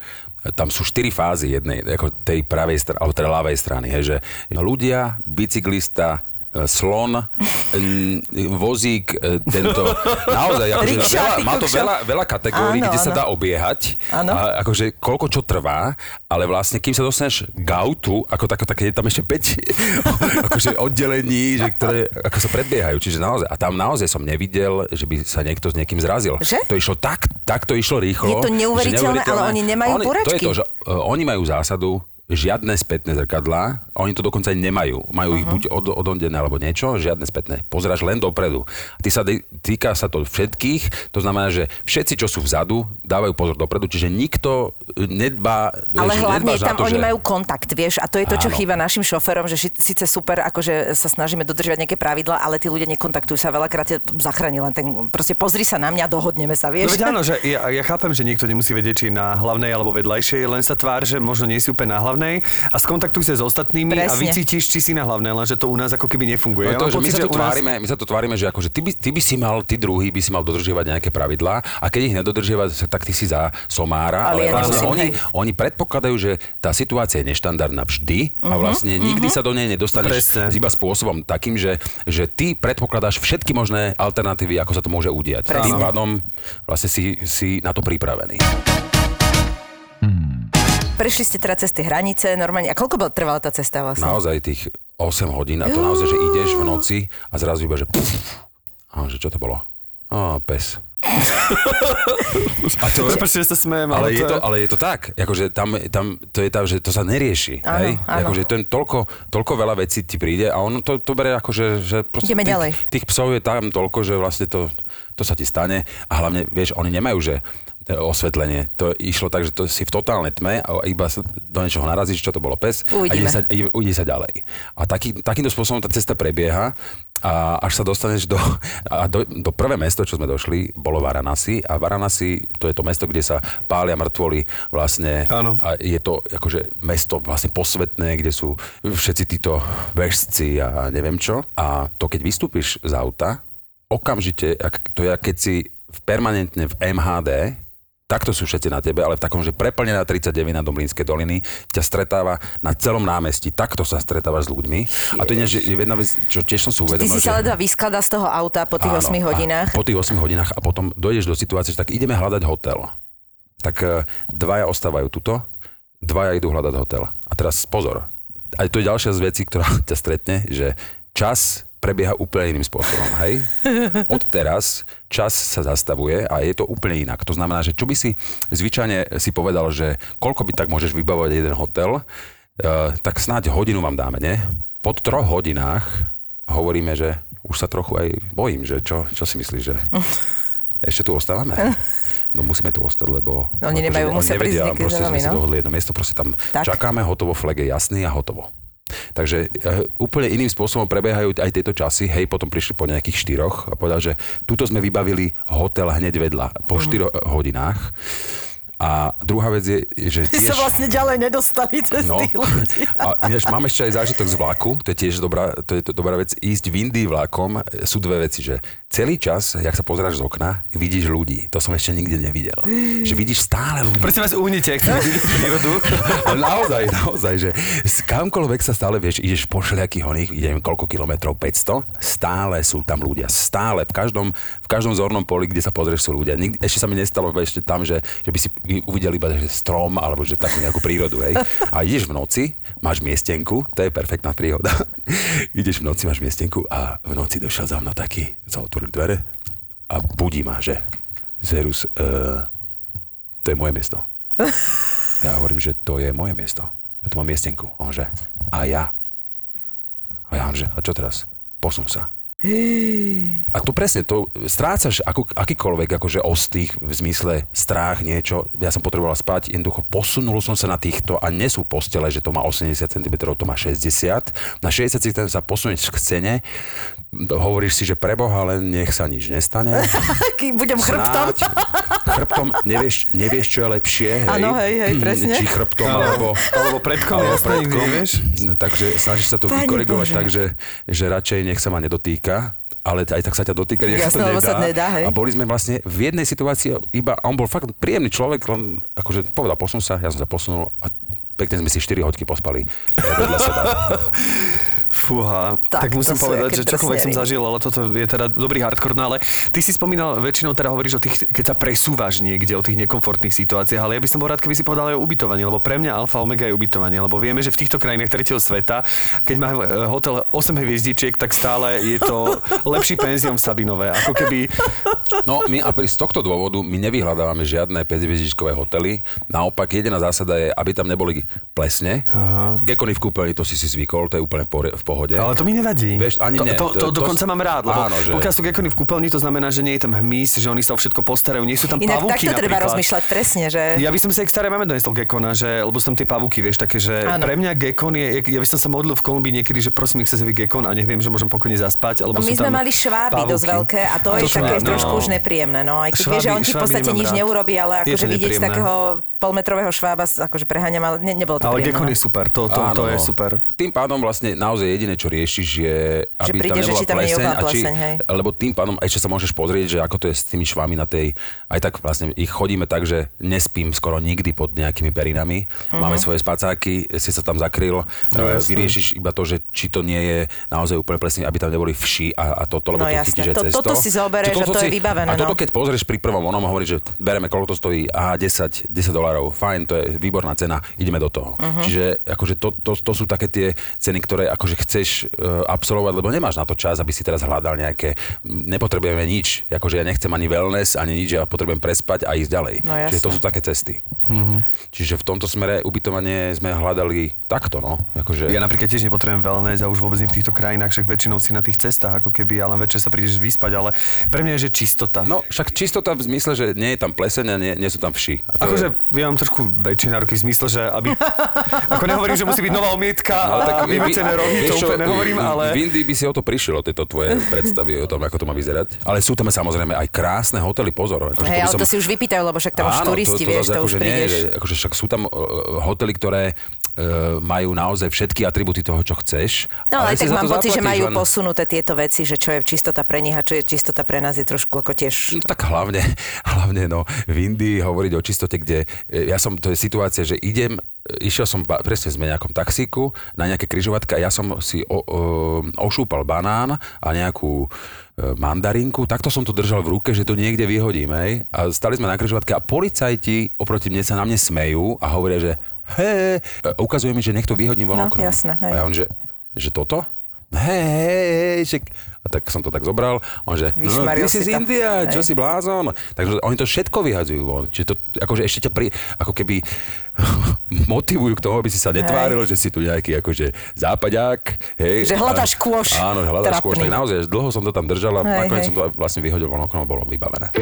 tam sú štyri fázy jednej, ako tej pravej strany, alebo tej ľavej strany, hej, že ľudia, bicyklista, slon, n- vozík, e, tento, naozaj, akože Rikša, veľa, má to veľa, veľa kategórií, Áno, kde sa áno. dá obiehať, Áno. a akože koľko čo trvá, ale vlastne kým sa dostaneš k autu, ako tak, tak je tam ešte 5 akože oddelení, že, ktoré ako sa predbiehajú, čiže naozaj, a tam naozaj som nevidel, že by sa niekto s niekým zrazil. Že? To išlo tak, tak to išlo rýchlo. Je to že neuveriteľné, ale oni nemajú oni, To je to, že uh, oni majú zásadu, žiadne spätné zrkadlá, oni to dokonca aj nemajú. Majú uh-huh. ich buď od, odondené alebo niečo, žiadne spätné. Pozeráš len dopredu. Ty sa, týka sa to všetkých, to znamená, že všetci, čo sú vzadu, dávajú pozor dopredu, čiže nikto nedbá, Ale že hlavne tam to, oni že... majú kontakt, vieš, a to je to, čo Áno. chýba našim šoferom, že ši- síce super, akože sa snažíme dodržiavať nejaké pravidla, ale tí ľudia nekontaktujú sa, veľakrát ťa zachráni len ten, proste pozri sa na mňa, dohodneme sa, No vieš. áno, že ja, ja chápem, že niekto nemusí vedieť, či je na hlavnej alebo vedľajšej, len sa tvár, že možno nie si úplne na hlavnej a skontaktuj sa s ostatnými a Presne. vycítiš, či si na hlavnej, lenže to u nás ako keby nefunguje. No Ja to, mám že my, pocit, sa tu u nás- tvárime, my sa tu tvárime, že akože ty by, ty by si mal, ty druhý by si mal dodržiavať nejaké pravidlá a keď ich nedodržiavať, tak ty si za somára. Ale ja vlastne oni, oni predpokladajú, že tá situácia je neštandardná vždy a vlastne nikdy sa do nej nedostaneš Presne. iba spôsobom takým, že, že ty predpokladáš všetky možné alternatívy, ako sa to môže udiať. Presne. Tým pádom vlastne si, si na to pripravený. Prešli ste teda cez tie hranice normálne. A koľko bola trvala tá cesta vlastne? Naozaj tých 8 hodín a to naozaj, že ideš v noci a zrazu iba, že a že čo to bolo? Á, pes. A to, Prepačte, že sa smejem, ale, ale, je to, ale je to tak, akože tam, tam to je tá, že to sa nerieši. Áno, hej? áno. Akože to je toľko, toľko veľa vecí ti príde a on to, to berie akože, že proste Ideme tých, ďalej. tých psov je tam toľko, že vlastne to, to sa ti stane a hlavne, vieš, oni nemajú, že osvetlenie. To išlo tak, že to si v totálnej tme a iba sa do niečoho narazíš, čo to bolo pes a Uvidíme. ide sa, ide, ide sa ďalej. A taký, takýmto spôsobom tá cesta prebieha a až sa dostaneš do, a do, do prvé mesto, čo sme došli, bolo Varanasi a Varanasi, to je to mesto, kde sa pália mŕtvoly vlastne Áno. a je to akože mesto vlastne posvetné, kde sú všetci títo bežci a neviem čo. A to keď vystúpiš z auta, okamžite, ak- to je, keď si v- permanentne v MHD, takto sú všetci na tebe, ale v takom, že preplnená 39 na Domlínskej doliny ťa stretáva na celom námestí. Takto sa stretávaš s ľuďmi. A to je, že je jedna vec, čo tiež som si Ty uvedomil, si že... sa ledva vyskladá z toho auta po tých 8 Áno, hodinách. A po tých 8 hodinách a potom dojdeš do situácie, že tak ideme hľadať hotel. Tak e, dvaja ostávajú tuto, dvaja idú hľadať hotel. A teraz pozor, aj to je ďalšia z vecí, ktorá ťa stretne, že čas prebieha úplne iným spôsobom, hej? Od teraz čas sa zastavuje a je to úplne inak. To znamená, že čo by si zvyčajne si povedal, že koľko by tak môžeš vybavovať jeden hotel, eh, tak snáď hodinu vám dáme, nie? Po troch hodinách hovoríme, že už sa trochu aj bojím, že čo, čo si myslíš, že ešte tu ostávame? No musíme tu ostať, lebo Oni nemajú- akože musia prísť nevedia, niekedy proste sme vami, si no. dohodli jedno miesto, proste tam Tak. čakáme, hotovo, flag je jasný a hotovo. Takže e, úplne iným spôsobom prebiehajú aj tieto časy. Hej, potom prišli po nejakých štyroch a povedal, že tuto sme vybavili hotel hneď vedľa po Mhm. štyroch hodinách. A druhá vec je, že Ty sa tiež... vlastne ďalej nedostali cez No, tých ľudí. a ináč mám ešte aj zážitok z vlaku, to je tiež dobrá, to je to dobrá vec. Ísť v Indii vlakom e, sú dve veci, že celý čas, jak sa pozeráš z okna, vidíš ľudí. To som ešte nikde nevidel. Že vidíš stále ľudí. Prosím vás, uhnite, ak prírodu. Ale naozaj, naozaj, že kamkoľvek sa stále, vieš, ideš po všelijakých oných, idem koľko kilometrov, 500, stále sú tam ľudia, stále, v každom, v každom zornom poli, kde sa pozrieš, sú ľudia. Nikdy, ešte sa mi nestalo ešte tam, že, že by si uvidel iba že strom, alebo že takú nejakú prírodu, hej. A ideš v noci, máš miestenku, to je perfektná príhoda. ideš v noci, máš miestenku a v noci došiel za mnou taký, otvorili dvere a budí ma, že Zerus, uh, to je moje miesto. Ja hovorím, že to je moje miesto. Ja tu mám miestenku. On že, a ja. A ja že, a čo teraz? Posun sa. A tu presne, to strácaš ako, akýkoľvek akože ostých v zmysle strach, niečo. Ja som potreboval spať, jednoducho posunul som sa na týchto a nie sú postele, že to má 80 cm, to má 60. Na 60 cm sa posunúť k scéne, hovoríš si, že preboha, ale nech sa nič nestane. Budem chrbtom. Snáď, chrbtom, nevieš, nevieš, čo je lepšie? Áno, hej, hej, presne. Či chrbtom, alebo... Alebo predkom, alebo nevieš. No, takže snažíš sa to Pane vykorigovať Bože. tak, že, že radšej nech sa ma nedotýka, ale aj tak sa ťa dotýka, nech Jasné, sa to nedá. sa nedá, hej. A boli sme vlastne v jednej situácii, iba a on bol fakt príjemný človek, len akože povedal, posun sa, ja som sa posunul a pekne sme si 4 hoďky pospali eh, vedľa seba. Fúha, Tak, tak, musím povedať, že čokoľvek som zažil, ale toto je teda dobrý hardcore, no ale ty si spomínal, väčšinou teda hovoríš o tých, keď sa presúvaš niekde, o tých nekomfortných situáciách, ale ja by som bol rád, keby si povedal aj o ubytovaní, lebo pre mňa alfa omega je ubytovanie, lebo vieme, že v týchto krajinách tretieho sveta, keď má e, hotel 8 hviezdičiek, tak stále je to lepší penzium v Sabinové, ako keby No my a pri, z tohto dôvodu my nevyhľadávame žiadne 5 hotely. Naopak jediná zásada je, aby tam neboli plesne. Gekony v kúpeľni, to si si zvykol, to je úplne v pohode. Ale to mi nevadí. Vieš, ani to, nie. To, to, To- dokonca mám rád, lebo Áno, že- pokiaľ sú gekony v kúpeľni, to znamená, že nie je tam hmyz, že oni sa o všetko postarajú, nie sú tam Inak pavúky takto treba rozmýšľať presne, že... Ja by som si aj k starej máme donesol gekona, že, lebo sú tam tie pavúky, vieš, také, že Áno. pre mňa gekon je, ja by som sa modlil v Kolumbii niekedy, že prosím, nech sa zjaví gekon a nech viem, že môžem pokojne zaspať, No lebo my sú sme mali šváby pavúky. dosť veľké a to A je to také šváby, trošku no. už nepríjemné. No, aj keď vieš, že on ti v podstate nič rád. neurobí, ale Je akože vidieť takého polmetrového švába, akože preháňam, ale ne, nebolo to Ale príjemné. gekon no. je super, to, to, to je super. Tým pádom vlastne naozaj jediné, čo riešiš, je, aby príde, tam že nebola či tam nie je pleseň, a či, pleseň, hej. lebo tým pádom ešte sa môžeš pozrieť, že ako to je s tými švami na tej, aj tak vlastne ich chodíme tak, že nespím skoro nikdy pod nejakými perinami. Mhm. Máme svoje spacáky, si sa tam zakryl, No, e, jasné. vyriešiš iba to, že či to nie je naozaj úplne presne, aby tam neboli vši a, a toto, lebo No to jasné, chytíš aj to- cez toto si zoberieš a to je vybavené, A toto no. keď pozrieš pri prvom onom a hovoríš, že bereme, koľko to stojí, a 10, 10 dolárov, fajn, to je výborná cena, ideme do toho. Mhm. Čiže akože to, to, to, sú také tie ceny, ktoré akože chceš uh, absolvovať, lebo nemáš na to čas, aby si teraz hľadal nejaké, nepotrebujeme nič, akože ja nechcem ani wellness, ani nič, ja potrebujem prespať a ísť ďalej. No Čiže to sú také cesty. Mhm. Čiže v tomto smere ubytovanie sme hľadali takto, no. Akože, Ja napríklad tiež nepotrebujem wellness a už vôbec nie v týchto krajinách, však väčšinou si na tých cestách, ako keby, ale večer sa prídeš vyspať, ale pre mňa je, že čistota. No, však čistota v zmysle, že nie je tam pleseň a nie, nie sú tam vši. A to Akože je... ja mám trošku väčšie nároky v zmysle, že aby... ako nehovorím, že musí byť nová omietka Ale a vymecené rohy, to úplne nehovorím, ale... V Indii by si o to prišiel, o tieto tvoje predstavy o tom, ako to má vyzerať. Ale sú tam samozrejme aj krásne hotely, pozor. Akože Hej, by ale to si už vypýtajú, lebo však tam už turisti, vieš, zase to už akože nie, prídeš. že, akože však sú tam uh, hotely, ktoré majú naozaj všetky atributy toho, čo chceš. No ale tak mám pocit, že majú len- posunuté tieto veci, že čo je čistota pre nich a čo je čistota pre nás je trošku ako tiež... No tak hlavne, hlavne no, v Indii hovoriť o čistote, kde e, ja som, to je situácia, že idem, e, išiel som presne sme nejakom taxíku na nejaké križovatky a ja som si o, o, ošúpal banán a nejakú e, mandarinku, takto som to držal v ruke, že to niekde vyhodím, hej. A stali sme na križovatke a policajti oproti mne sa na mne smejú a hovoria, že he, ukazuje mi, že nech to vyhodím von No, oknom. jasné, hej. A ja on, že, že toto? Hej, hej, hej, že... A tak som to tak zobral. On že, no, is si to. India, čo Hej. si blázon. Takže oni to všetko vyhadzujú von. Čiže to akože ešte ťa pri, ako keby motivujú k tomu, aby si sa netváril, že si tu nejaký akože západák. Hej, Že hľadáš A- kôš Áno, že hľadáš kôš. Tak naozaj, dlho som to tam držal a Hej, nakoniec hej. som to vlastne vyhodil von okno bolo vybavené.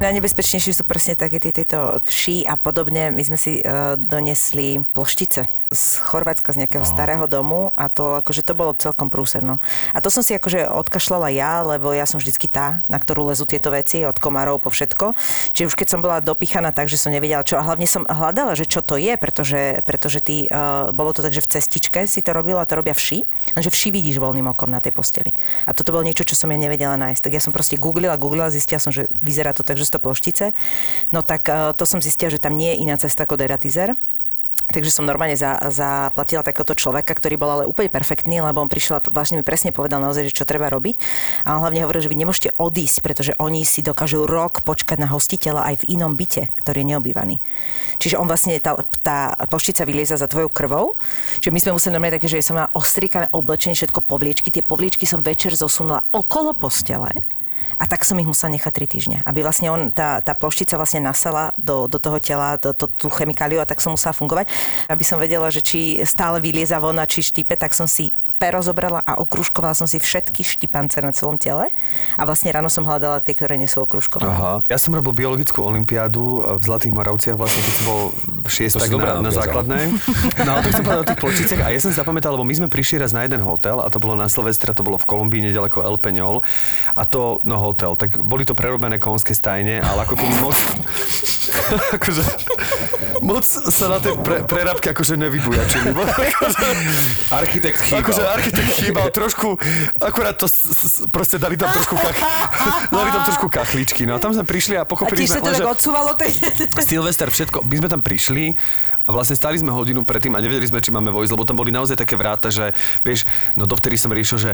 Najnebezpečnejšie sú presne také tie, tieto vší a podobne. My sme si uh, donesli ploštice. Z Chorvátska z nejakého starého domu a to akože to bolo celkom prúserno. A to som si akože odkašľala ja, lebo ja som vždycky tá, na ktorú lezú tieto veci, od komárov po všetko. Čiže už keď som bola dopichaná tak, že som nevedela čo. A hlavne som hľadala, že čo to je, pretože, pretože ty, uh, bolo to tak, že v cestičke si to robila, to robia vši, že vši vidíš voľným okom na tej posteli. A toto bolo niečo, čo som ja nevedela nájsť. Tak ja som proste googlila, googlila, zistila som, že vyzerá to tak, že sú to ploštice. No tak uh, to som zistila, že tam nie je iná cesta ako deratizer. Takže som normálne za, zaplatila takéhoto človeka, ktorý bol ale úplne perfektný, lebo on prišiel a vlastne mi presne povedal naozaj, že čo treba robiť. A on hlavne hovoril, že vy nemôžete odísť, pretože oni si dokážu rok počkať na hostiteľa aj v inom byte, ktorý je neobývaný. Čiže on vlastne, tá, tá poštica vylieza za tvojou krvou. Čiže my sme museli normálne také, že som mala ostrikané oblečenie, všetko povliečky. Tie povliečky som večer zosunula okolo postele a tak som ich musela nechať 3 týždne, aby vlastne on, tá, tá ploštica vlastne nasala do, do toho tela, do, do, tú chemikáliu a tak som musela fungovať. Aby som vedela, že či stále vylieza von a či štípe, tak som si pero zobrala a okruškovala som si všetky štipance na celom tele a vlastne ráno som hľadala tie, ktoré nie sú okruškované. Aha. Ja som robil biologickú olimpiádu v Zlatých Moravciach, vlastne keď som bol v šiestak na, na základnej. No ale to chcem povedať o tých pločiciach a ja som si zapamätal, lebo my sme prišli raz na jeden hotel a to bolo na Silvestra, to bolo v Kolumbii, nedaleko El Peñol a to, no hotel, tak boli to prerobené konské stajne, ale ako keby moc, akože, moc sa na tej pre, prerabke akože nevybujačili. Akože, Architekt chýbal. Akože architekt chýbal trošku, akurát to s, s, proste dali tam trošku, kach, dali tam trošku kachličky. No a tam sme prišli a A pochopili sa sme, to že tak odsúvalo tej... Silvester, všetko, my sme tam prišli a vlastne stali sme hodinu predtým a nevedeli sme, či máme vojsť, lebo tam boli naozaj také vráta, že vieš, no dovtedy som riešil, že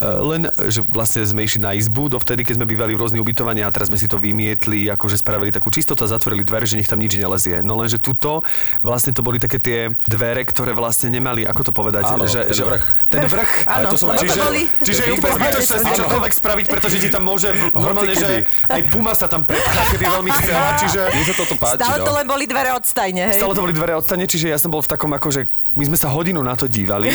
len, že vlastne sme išli na izbu, dovtedy, keď sme bývali v rôznych ubytovaniach a teraz sme si to vymietli, akože spravili takú čistotu a zatvorili dvere, že nech tam nič nelezie. No lenže tuto vlastne to boli také tie dvere, ktoré vlastne nemali, ako to povedať, Áno, že, ten že, vrch. Ten vrch. Áno, to som aj- Čiže, to boli... čiže je úplne zbytočné si čokoľvek spraviť, pretože ti tam môže normálne, že aj Puma sa tam prepchá, kedy veľmi chcela, čiže... Mne sa toto páči, Stále no. to len boli dvere od stajne, hej? Stále to boli dvere odstane, čiže ja som bol v takom akože my sme sa hodinu na to dívali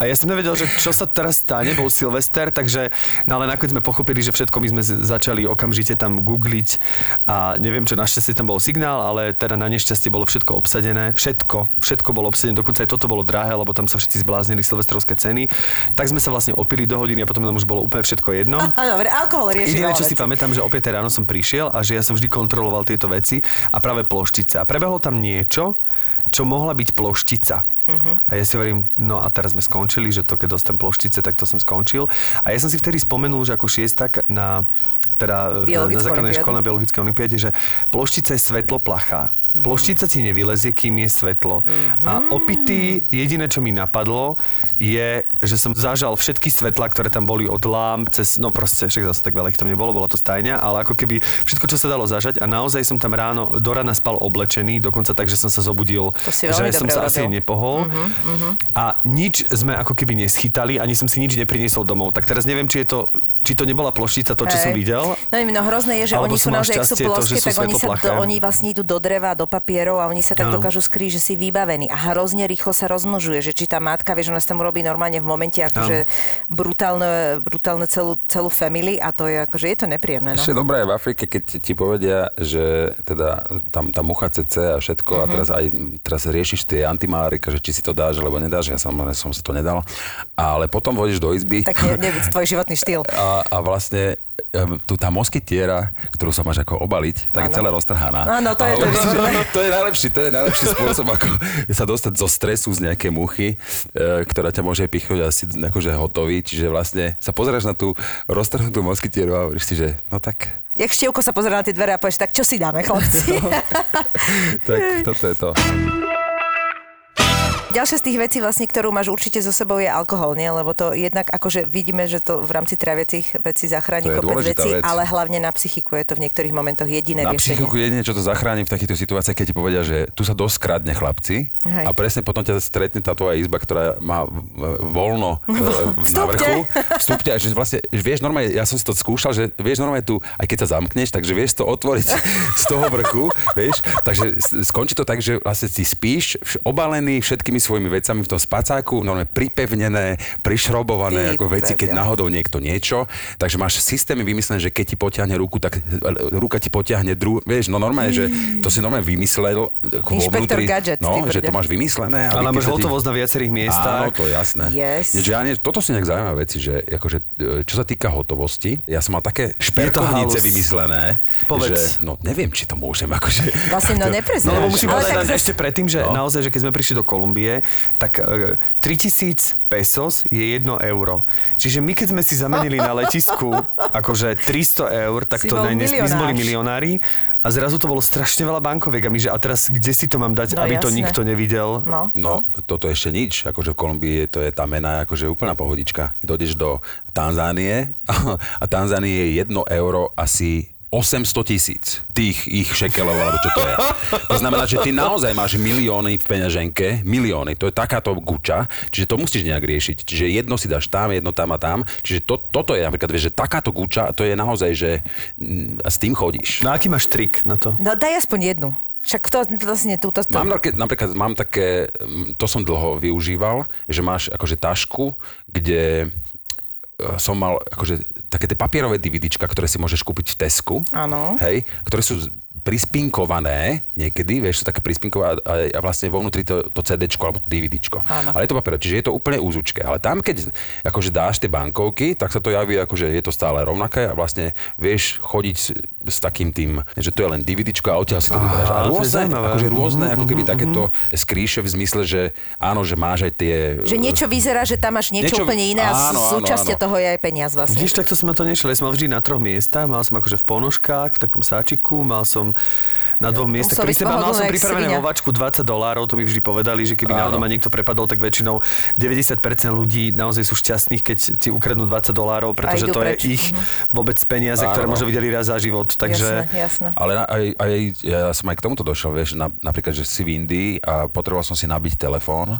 a ja som nevedel, že čo sa teraz stane, bol Silvester, takže, no ale nakoniec sme pochopili, že všetko my sme začali okamžite tam googliť a neviem čo, našťastie tam bol signál, ale teda na nešťastie bolo všetko obsadené, všetko, všetko bolo obsadené, dokonca aj toto bolo drahé, lebo tam sa všetci zbláznili silvestrovské ceny, tak sme sa vlastne opili do hodiny a potom nám už bolo úplne všetko jedno. Dobre, alkohol Jediné, čo si pamätám, že o 5 ráno som prišiel a že ja som vždy kontroloval tieto veci a práve ploštica. A prebehlo tam niečo, čo mohla byť ploštica. Uh-huh. A ja si hovorím, no a teraz sme skončili, že to keď dostanem ploštice, tak to som skončil. A ja som si vtedy spomenul, že ako šiestak na teda na, základnej škole na biologickej olimpiáde, že ploštica je svetlo Mhm. Ploštica ti nevylezie, kým je svetlo. A opitý, jediné, čo mi napadlo, je, že som zažal všetky svetlá, ktoré tam boli od lámp cez, no proste, však zase tak veľa ich tam nebolo, bola to stajňa, ale ako keby všetko, čo sa dalo zažať a naozaj som tam ráno, do rana spal oblečený, dokonca tak, že som sa zobudil, To že som sa asi urobil. nepohol. A nič sme ako keby neschytali, ani som si nič nepriniesol domov. Tak teraz neviem, či je to, či to nebola ploštica, to, čo Hej. som videl. No, neviem, no hrozné je, že Alebo oni sú naozaj, ak sú to, ploské, sú tak oni, sa do, oni vlastne idú do dreva, do papierov a oni sa tak Áno. dokážu skrýť, že si vybavení. A hrozne rýchlo sa rozmnožuje, že či tá matka, vieš, ona sa tam robí normálne v momente akože brutálne, brutálne celú, celú family a to je akože, je to nepríjemné. No? Ešte dobré je v Afrike, keď ti povedia, že teda tam tá mucha CC a všetko Mhm. a teraz aj teraz riešiš tie antimalárika, že či si to dáš alebo nedáš, ja samozrejme som si to nedal, ale potom vôjdeš do izby Tak ne, tvoj životný štýl. a, a vlastne tu tá moskytiera, ktorú sa máš ako obaliť, tak je Áno. celá roztrhaná. Áno, to je to, myslím, to je najlepší, to je najlepší spôsob, ako sa dostať zo stresu z nejakej muchy, e, ktorá ťa môže pichnúť asi akože hotový, čiže vlastne sa pozeráš na tú roztrhnutú moskytieru a hovoríš si, že no tak, Jak štievko sa pozera na tie dvere a povieš, tak čo si dáme, chlapci? tak toto je to. Ďalšia z tých vecí, vlastne, ktorú máš určite so sebou, je alkohol, nie? Lebo to jednak akože vidíme, že to v rámci traviacich vecí zachráni kopec vecí, vec. ale hlavne na psychiku je to v niektorých momentoch jediné Na riešenie. psychiku jedine, čo to zachráni v takýchto situáciách, keď ti povedia, že tu sa dosť kradne chlapci Hej. a presne potom ťa stretne tá tvoja izba, ktorá má voľno e, v- na vrchu. Vstúpte. že vlastne, že vieš normálne, ja som si to skúšal, že vieš normálne tu, aj keď sa zamkneš, takže vieš to otvoriť z toho vrchu, vieš. Takže skončí to tak, že vlastne si spíš obalený všetkými svojimi vecami v tom spacáku, normálne pripevnené, prišrobované Ty ako veci, keď náhodou niekto niečo. Takže máš systémy vymyslené, že keď ti potiahne ruku, tak ruka ti potiahne druhú. Vieš, no normálne, že to si normálne vymyslel. ako vo Inšpektor vnútri. Gadget, No, že to máš vymyslené. Ale máš hotovosť na viacerých miestach. Áno, to je jasné. Yes. Nie, ja nie, toto sú nejak zaujímavé veci, že akože, čo sa týka hotovosti, ja som mal také šperkovnice vymyslené, Povedz. že no neviem, či to môžem akože... Vlastne, no nepreznáš. No lebo musím Ale povedať ešte predtým, že No. naozaj, že keď sme prišli do Kolumbie, tak e, 3000 pesos je 1 euro. Čiže my keď sme si zamenili na letisku akože 300 eur, tak Si to bol ne, my sme boli milionári a zrazu to bolo strašne veľa bankoviek a my, že a teraz kde si to mám dať, No aby to jasné. nikto nevidel. No, No, toto ešte nič. Akože v Kolumbii je- to je tá mena akože úplná pohodička. Dojdeš do Tanzánie a Tanzánie je 1 euro asi 800 tisíc tých ich šekelov, alebo čo to je. To znamená, že ty naozaj máš milióny v peňaženke, milióny, to je takáto guča, čiže to musíš nejak riešiť. Čiže jedno si dáš tam, jedno tam a tam, čiže to, toto je napríklad, vieš, že takáto guča, to je naozaj, že mm, s tým chodíš. No aký máš trik na to? No daj aspoň jednu. Však to vlastne túto... To, Mám také, napríklad, mám také, mm, to som dlho využíval, že máš akože tašku, kde som mal akože také tie papierové DVDčka, ktoré si môžeš kúpiť v Tesku. Áno. Hej, ktoré sú prispinkované niekedy, vieš, sú také prispinkované a, a vlastne vo vnútri to, to CDčko alebo to. Áno. Ale je to papierové, čiže je to úplne úzučké. Ale tam, keď akože dáš tie bankovky, tak sa to javí, akože je to stále rovnaké a vlastne vieš chodiť s, s takým tým, že to je len DVDčko a odtiaľ si to vyberáš. A to rôzne, zaujímavé. akože rôzne, Mhm, ako keby takéto skríše v zmysle, že áno, že máš aj tie... že niečo vyzerá, že tam máš niečo, Niečo- úplne iné a súčasťou toho je aj peniaz vlastne. Vidíš, takto na to nešiel. Ja som mal vždy na troch miestach. Mal som akože v ponožkách, v takom sáčiku, mal som na dvoch miestach. Pri seba mal som pripravené svinia. vo vačku 20 dolárov, to mi vždy povedali, že keby náhodou ma niekto prepadol, tak väčšinou 90% ľudí naozaj sú šťastných, keď ti ukradnú 20 dolárov, pretože to preč. je ich vôbec peniaze, ktoré možno videli raz za život. Jasné, Takže jasné. Ale na- aj, aj, ja som aj k tomuto došiel, vieš, na, napríklad, že si v Indii a potreboval som si nabiť telefón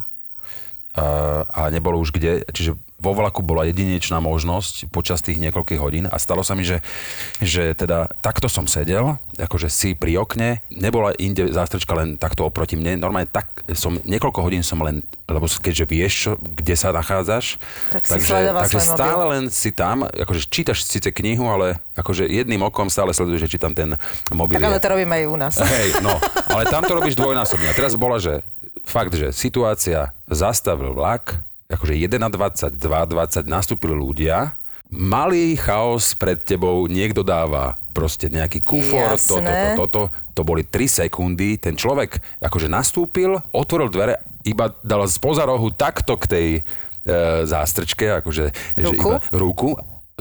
a, nebolo už kde, čiže vo vlaku bola jedinečná možnosť počas tých niekoľkých hodín a stalo sa mi, že, že teda takto som sedel, akože si pri okne, nebola inde zástrčka len takto oproti mne, normálne tak som, niekoľko hodín som len, lebo keďže vieš, čo, kde sa nachádzaš, Tak takže, takže svoj mobil. stále len si tam, akože čítaš síce knihu, ale akože jedným okom stále sleduješ, že či tam ten mobil Tak ale to robím aj u nás. Hej, no, ale tam to robíš dvojnásobne. A teraz bola, že fakt, že situácia, zastavil vlak, akože 1.20, 2.20 nastúpili ľudia, malý chaos pred tebou, niekto dáva proste nejaký kufor, toto, toto, toto, to boli 3 sekundy, ten človek akože nastúpil, otvoril dvere, iba dal spoza rohu takto k tej e, zástrčke, akože že Ruku? iba ruku,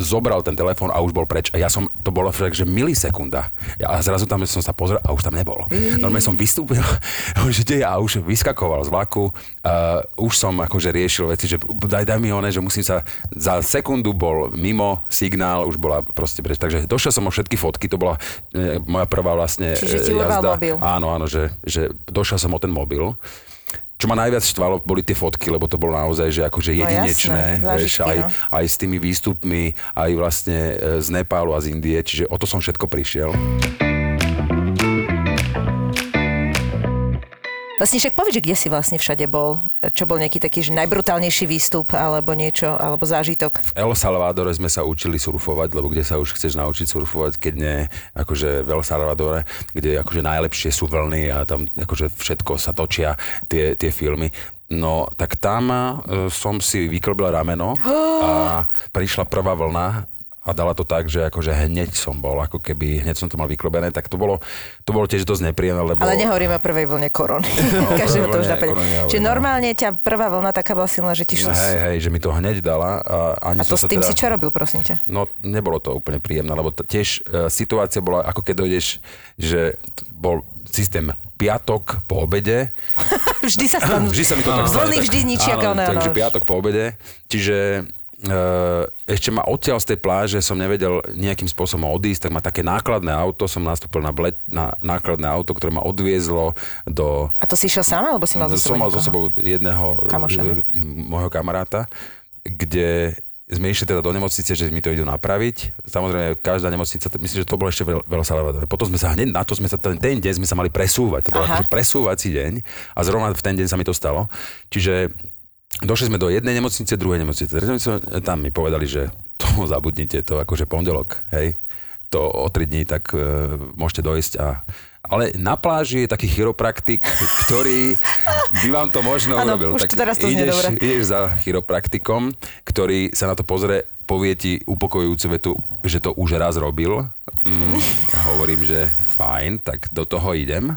zobral ten telefón a už bol preč. A ja som, to bolo fakt, že milisekunda. Ja, a zrazu tam som sa pozrel a už tam nebol. Normálne som vystúpil, že kde ja a už vyskakoval z vlaku. Uh, už som akože riešil veci, že daj, daj mi one, že musím sa, za sekundu bol mimo signál, už bola proste preč. Takže došiel som o všetky fotky, to bola e, moja prvá vlastne Čiže e, jazda. mobil. Áno, áno, že, že došiel som o ten mobil. Čo ma najviac štvalo, boli tie fotky, lebo to bolo naozaj, že akože No jedinečné, jasné, vieš, aj, no. aj s tými výstupmi, aj vlastne e, z Nepálu a z Indie, čiže o to som všetko prišiel. Vlastne však povedz, kde si vlastne všade bol? Čo bol nejaký taký že najbrutálnejší výstup alebo niečo, alebo zážitok? V El Salvadore sme sa učili surfovať, lebo kde sa už chceš naučiť surfovať, keď nie akože v El Salvadore, kde akože najlepšie sú vlny a tam akože všetko sa točia, tie, tie filmy. No, tak tam e, som si vyklbil rameno a prišla prvá vlna a dala to tak, že akože hneď som bol, ako keby hneď som to mal vyklobené, tak to bolo, to bolo tiež dosť nepríjemné, lebo... Ale nehovoríme o prvej vlne korony. No, to už napadne. Čiže no. normálne ťa prvá vlna taká bola silná, že ti No, šlo... hej, hej, že mi to hneď dala a ani A to s tým teda... si čo robil, prosím ťa? No, nebolo to úplne príjemné, lebo t- tiež e, situácia bola, ako keď dojdeš, že t- bol systém piatok po obede. Vždy sa stanú... Vždy sa mi to tak stane. Vlny vždy ničia áno, Takže no. piatok po obede. Čiže ešte ma odtiaľ z tej pláže som nevedel nejakým spôsobom odísť, tak ma také nákladné auto, som nastúpil na, blet, na nákladné auto, ktoré ma odviezlo do A to si išiel sám, alebo si mal zo som sebou mal so niekoho? sebou jedného Kamoša, e, môjho kamaráta, kde sme išli teda do nemocnice, že mi to idú napraviť. Samozrejme, každá nemocnica, myslím, že to bolo ešte veľ, veľa Salvador. Potom sme sa hneď na to, sme sa ten, ten deň sme sa mali presúvať. To bol akože presúvací deň a zrovna v ten deň sa mi to stalo. Čiže došli sme do jednej nemocnice, druhej nemocnice. Nemocnice, Tam mi povedali, že to zabudnite, to akože pondelok, hej. To o tri dní, tak e, môžete dojsť a ale na pláži je taký chiropraktik, ktorý by vám to možno Áno, urobil. už to teraz to ideš, dobre. ideš za chiropraktikom, ktorý sa na to pozrie, povie ti upokojujúcu vetu, že to už raz robil. Mm, hovorím, že fajn, tak do toho idem.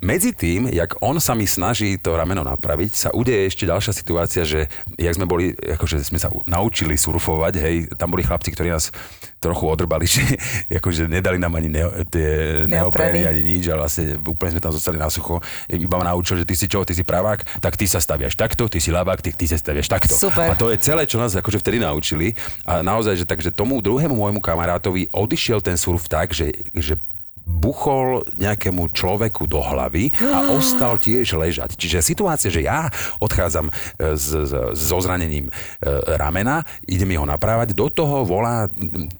Medzi tým, jak on sa mi snaží to rameno napraviť, sa udeje ešte ďalšia situácia, že jak sme boli, akože sme sa naučili surfovať, hej, tam boli chlapci, ktorí nás trochu odrbali, že akože nedali nám ani neo, tie neopreny, ani nič, ale vlastne úplne sme tam zostali na sucho. Iba ma naučil, že ty si čo, ty si pravák, tak ty sa staviaš takto, ty si ľavák, ty, ty sa staviaš takto. Super. A to je celé, čo nás akože vtedy naučili. A naozaj, že takže tomu druhému môjmu kamarátovi odišiel ten surf tak, že, že buchol nejakému človeku do hlavy a ostal tiež ležať. Čiže situácia, že ja odchádzam e, s, s, so zranením e, ramena, idem ho naprávať, do toho volá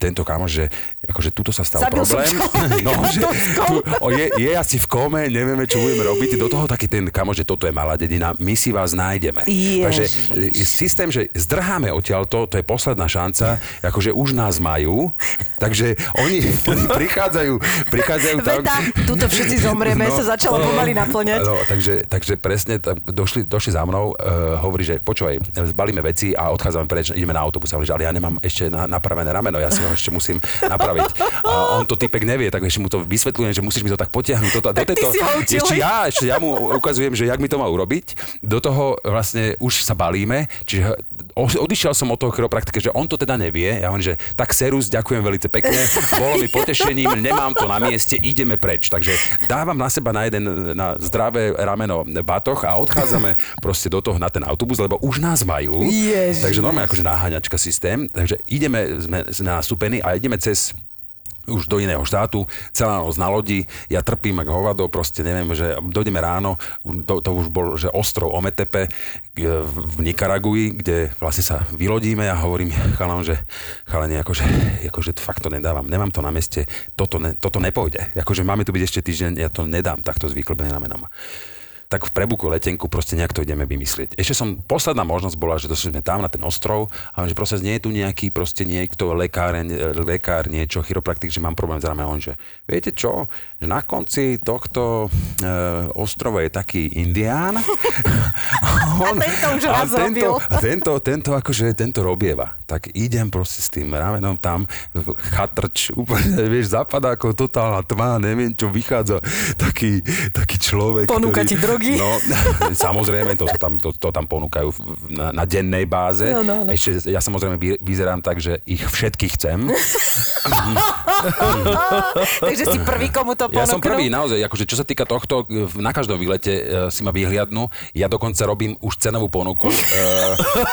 tento kamoš, že akože tuto sa stal Zabil problém. No, že tu, o, je, je asi v kome, nevieme, čo budeme robiť. Do toho taký ten kamoš, že toto je malá dedina, my si vás nájdeme. Takže e, systém, že zdrháme odtiaľto, to je posledná šanca, akože už nás majú, takže oni, oni prichádzajú, prichádzajú tam... Veta, tuto všetci zomrieme, sa začalo pomaly naplňať. No, takže, takže presne tam došli, došli za mnou, uh, hovorí, že počúvaj, zbalíme veci a odchádzame preč, ideme na autobus. A hovorí, že ale ja nemám ešte na, napravené rameno, ja si ho ešte musím napraviť. A on to typek nevie, tak ešte mu to vysvetľujem, že musíš mi to tak potiahnuť. Toto, do Tak ty tejto, ešte ja, ešte ja mu ukazujem, že jak mi to má urobiť. Do toho vlastne už sa balíme, čiže odišiel som od toho chiropraktika, že on to teda nevie. Ja hovorím, že tak serus, ďakujem veľmi pekne, bolo mi potešením, nemám to na mieste, ideme preč. Takže dávam na seba na jeden na zdravé rameno batoh a odchádzame proste do toho na ten autobus, lebo už nás majú. Ježiš. Takže normálne akože náhaňačka systém. Takže ideme, sme nastúpení a ideme cez už do iného štátu, celá noc na lodi, ja trpím ako hovado, proste neviem, že dojdeme ráno, to, to už bol, že ostrov Ometepe e, v Nikaragui, kde vlastne sa vylodíme a hovorím chalám, že chalani, akože, akože fakt to nedávam, nemám to na mieste, toto, ne, toto nepôjde. Akože máme tu byť ešte týždeň, ja to nedám takto s vyklbeným ramenom tak v prebuku letenku proste nejak to ideme vymyslieť. Ešte som, posledná možnosť bola, že došli sme tam na ten ostrov a že proste nie je tu nejaký proste niekto, lekár, lekár, niečo, chiropraktik, že mám problém s ramenom. On, že viete čo, že na konci tohto e, ostrova je taký indián. A tento už robil. tento, tento, tento, akože, tento robieva. Tak idem proste s tým ramenom tam, chatrč, úplne, vieš, zapadá ako totálna tma, neviem, čo vychádza. Taký, taký človek, Ponúka ktorý, ti drogy? No, samozrejme, to, tam, to, to tam ponúkajú na, na dennej báze. No, no, no. Ešte, ja samozrejme vy- vyzerám tak, že ich všetkých chcem. Takže si prvý, komu to. Ja som prvý, naozaj, akože čo sa týka tohto, v- na každom výlete e, si ma vyhliadnú. Ja dokonca robím už cenovú ponuku. E,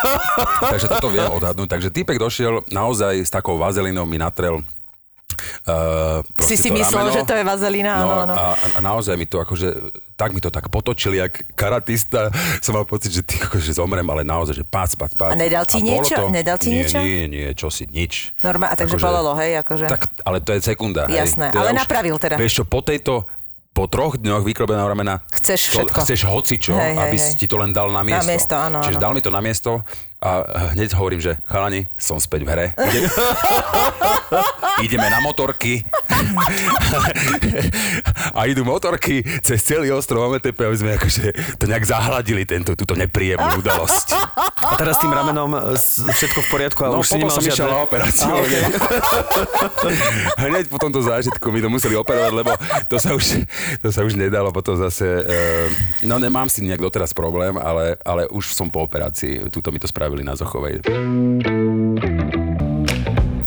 takže toto viem odhadnúť. Takže týpek došiel naozaj s takou vazelinou, mi natrel Uh, Si si myslel, že to je vazelina, no, áno, áno. A, a, naozaj mi to akože, tak mi to tak potočili, jak karatista. Som mal pocit, že ty akože zomrem, ale naozaj, že pác, pác, pác. A nedal ti bolo niečo? Nedal ti nie, niečo? Nie, nie, čo si, nič. Normálne, a takže Akože- bolelo, hej, akože. Tak, ale to je sekunda. Jasné, To je ale už- napravil teda. Vieš čo, po tejto po troch dňoch vyklobeného ramena Chceš to, všetko. chceš hocičo, Hej, hej, aby hej. si ti to len dal na miesto. miesto, áno, Čiže áno. dal mi to na miesto a hneď hovorím, že chalani, som späť v hre. Ide... Ideme na motorky. a idú motorky cez celý ostrov Ometepe, aby sme akože to nejak zahladili, tento, túto nepríjemnú udalosť. A teraz s tým ramenom e, všetko v poriadku a No už si nemal som išiel na operáciu. Á, okej. Hneď po tomto zážitku mi to museli operovať, lebo to sa už, to sa už nedalo potom zase... Uh, no nemám si nejak doteraz problém, ale, ale už som po operácii. Tuto mi to spravili na Zochovej.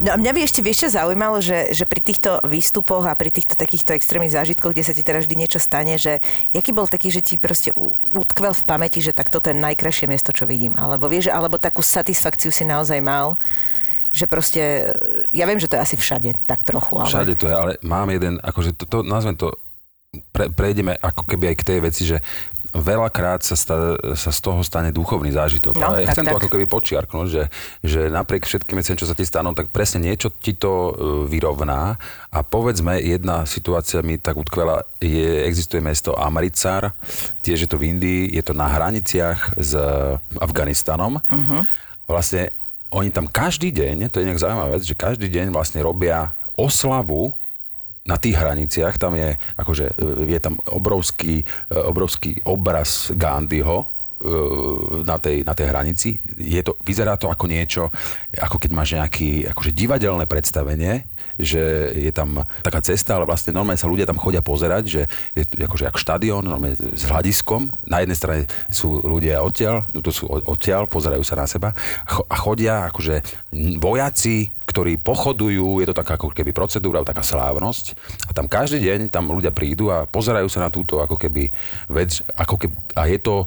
No a mňa by ešte vieš čo zaujímalo, že, že pri týchto výstupoch a pri týchto takýchto extrémnych zážitkoch, kde sa ti teraz vždy niečo stane, že jaký bol taký, že ti proste utkvel v pamäti, že tak toto je najkrajšie miesto, čo vidím. Alebo vieš, alebo takú satisfakciu si naozaj mal, že proste, ja viem, že to je asi všade, tak trochu, ale... Všade to je, ale mám jeden, akože to, to nazvem to, pre, prejdeme ako keby aj k tej veci, že veľakrát sa, sta, sa z toho stane duchovný zážitok. No, a ja tak, chcem to tak. ako keby počiarknúť, že, že napriek všetkým veciam, čo sa ti stanú, tak presne niečo ti to e, vyrovná. A povedzme, jedna situácia mi tak utkvela, je, existuje mesto Amritsar, tiež je to v Indii, je to na hraniciach s Afganistanom. Uh-huh. Vlastne oni tam každý deň, to je nejak zaujímavá vec, že každý deň vlastne robia oslavu na tých hraniciach, tam je, akože, e, je tam obrovský, e, obrovský obraz Gandhiho e, na tej, na tej hranici. Je to, vyzerá to ako niečo, ako keď máš nejaké akože divadelné predstavenie, že je tam taká cesta, ale vlastne normálne sa ľudia tam chodia pozerať, že je to akože ako štadión, s hľadiskom. Na jednej strane sú ľudia odtiaľ, to sú od- odtiaľ, pozerajú sa na seba a chodia akože vojaci, ktorí pochodujú, je to taká ako keby procedúra, taká slávnosť. A tam každý deň tam ľudia prídu a pozerajú sa na túto ako keby vec, ako keby, a je to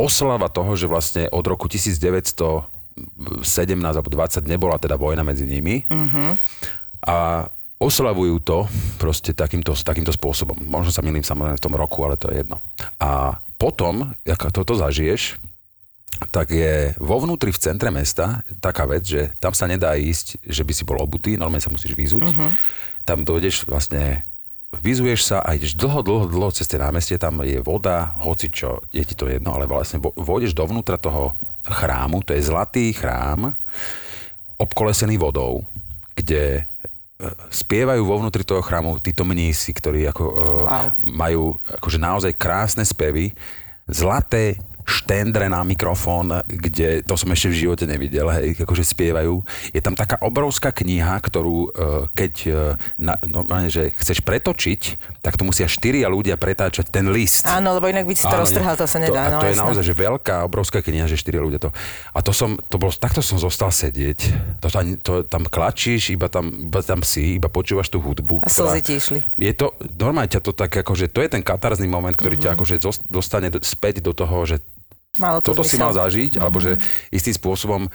oslava toho, že vlastne od roku 1917 alebo 20 nebola teda vojna medzi nimi. Mm-hmm. A oslavujú to proste takýmto, takýmto spôsobom. Možno sa milím samozrejme v tom roku, ale to je jedno. A potom, ako toto zažiješ, tak je vo vnútri v centre mesta taká vec, že tam sa nedá ísť, že by si bol obutý, normálne sa musíš vyzuť. Mhm. Uh-huh. Tam dojdeš vlastne, vyzuješ sa a ideš dlho, dlho, dlho cez tie námestie, tam je voda, hoci čo, je ti to jedno, ale vlastne vôjdeš dovnútra toho chrámu, to je zlatý chrám, obkolesený vodou, kde e, spievajú vo vnútri toho chrámu títo mnísi, ktorí ako, wow. Wow. majú akože naozaj krásne spevy, zlaté štendre na mikrofón, kde to som ešte v živote nevidel, hej, akože spievajú. Je tam taká obrovská kniha, ktorú e, keď e, na, normálne, že chceš pretočiť, tak to musia štyria ľudia pretáčať ten list. Áno, lebo inak by si to Áno, roztrhal, to sa nedá. To, no, to je jasné. naozaj, že veľká, obrovská kniha, že štyri ľudia to. A to som, to bolo, takto som zostal sedieť. To, to, to, tam klačíš, iba tam, iba tam si, iba počúvaš tú hudbu. A slzy ti išli. Je to, normálne ťa to tak, akože to je ten katarzný moment, ktorý mm-hmm. ťa akože dostane do, späť do toho, že Malo to toto si zmysel. mal zažiť, alebo že istým spôsobom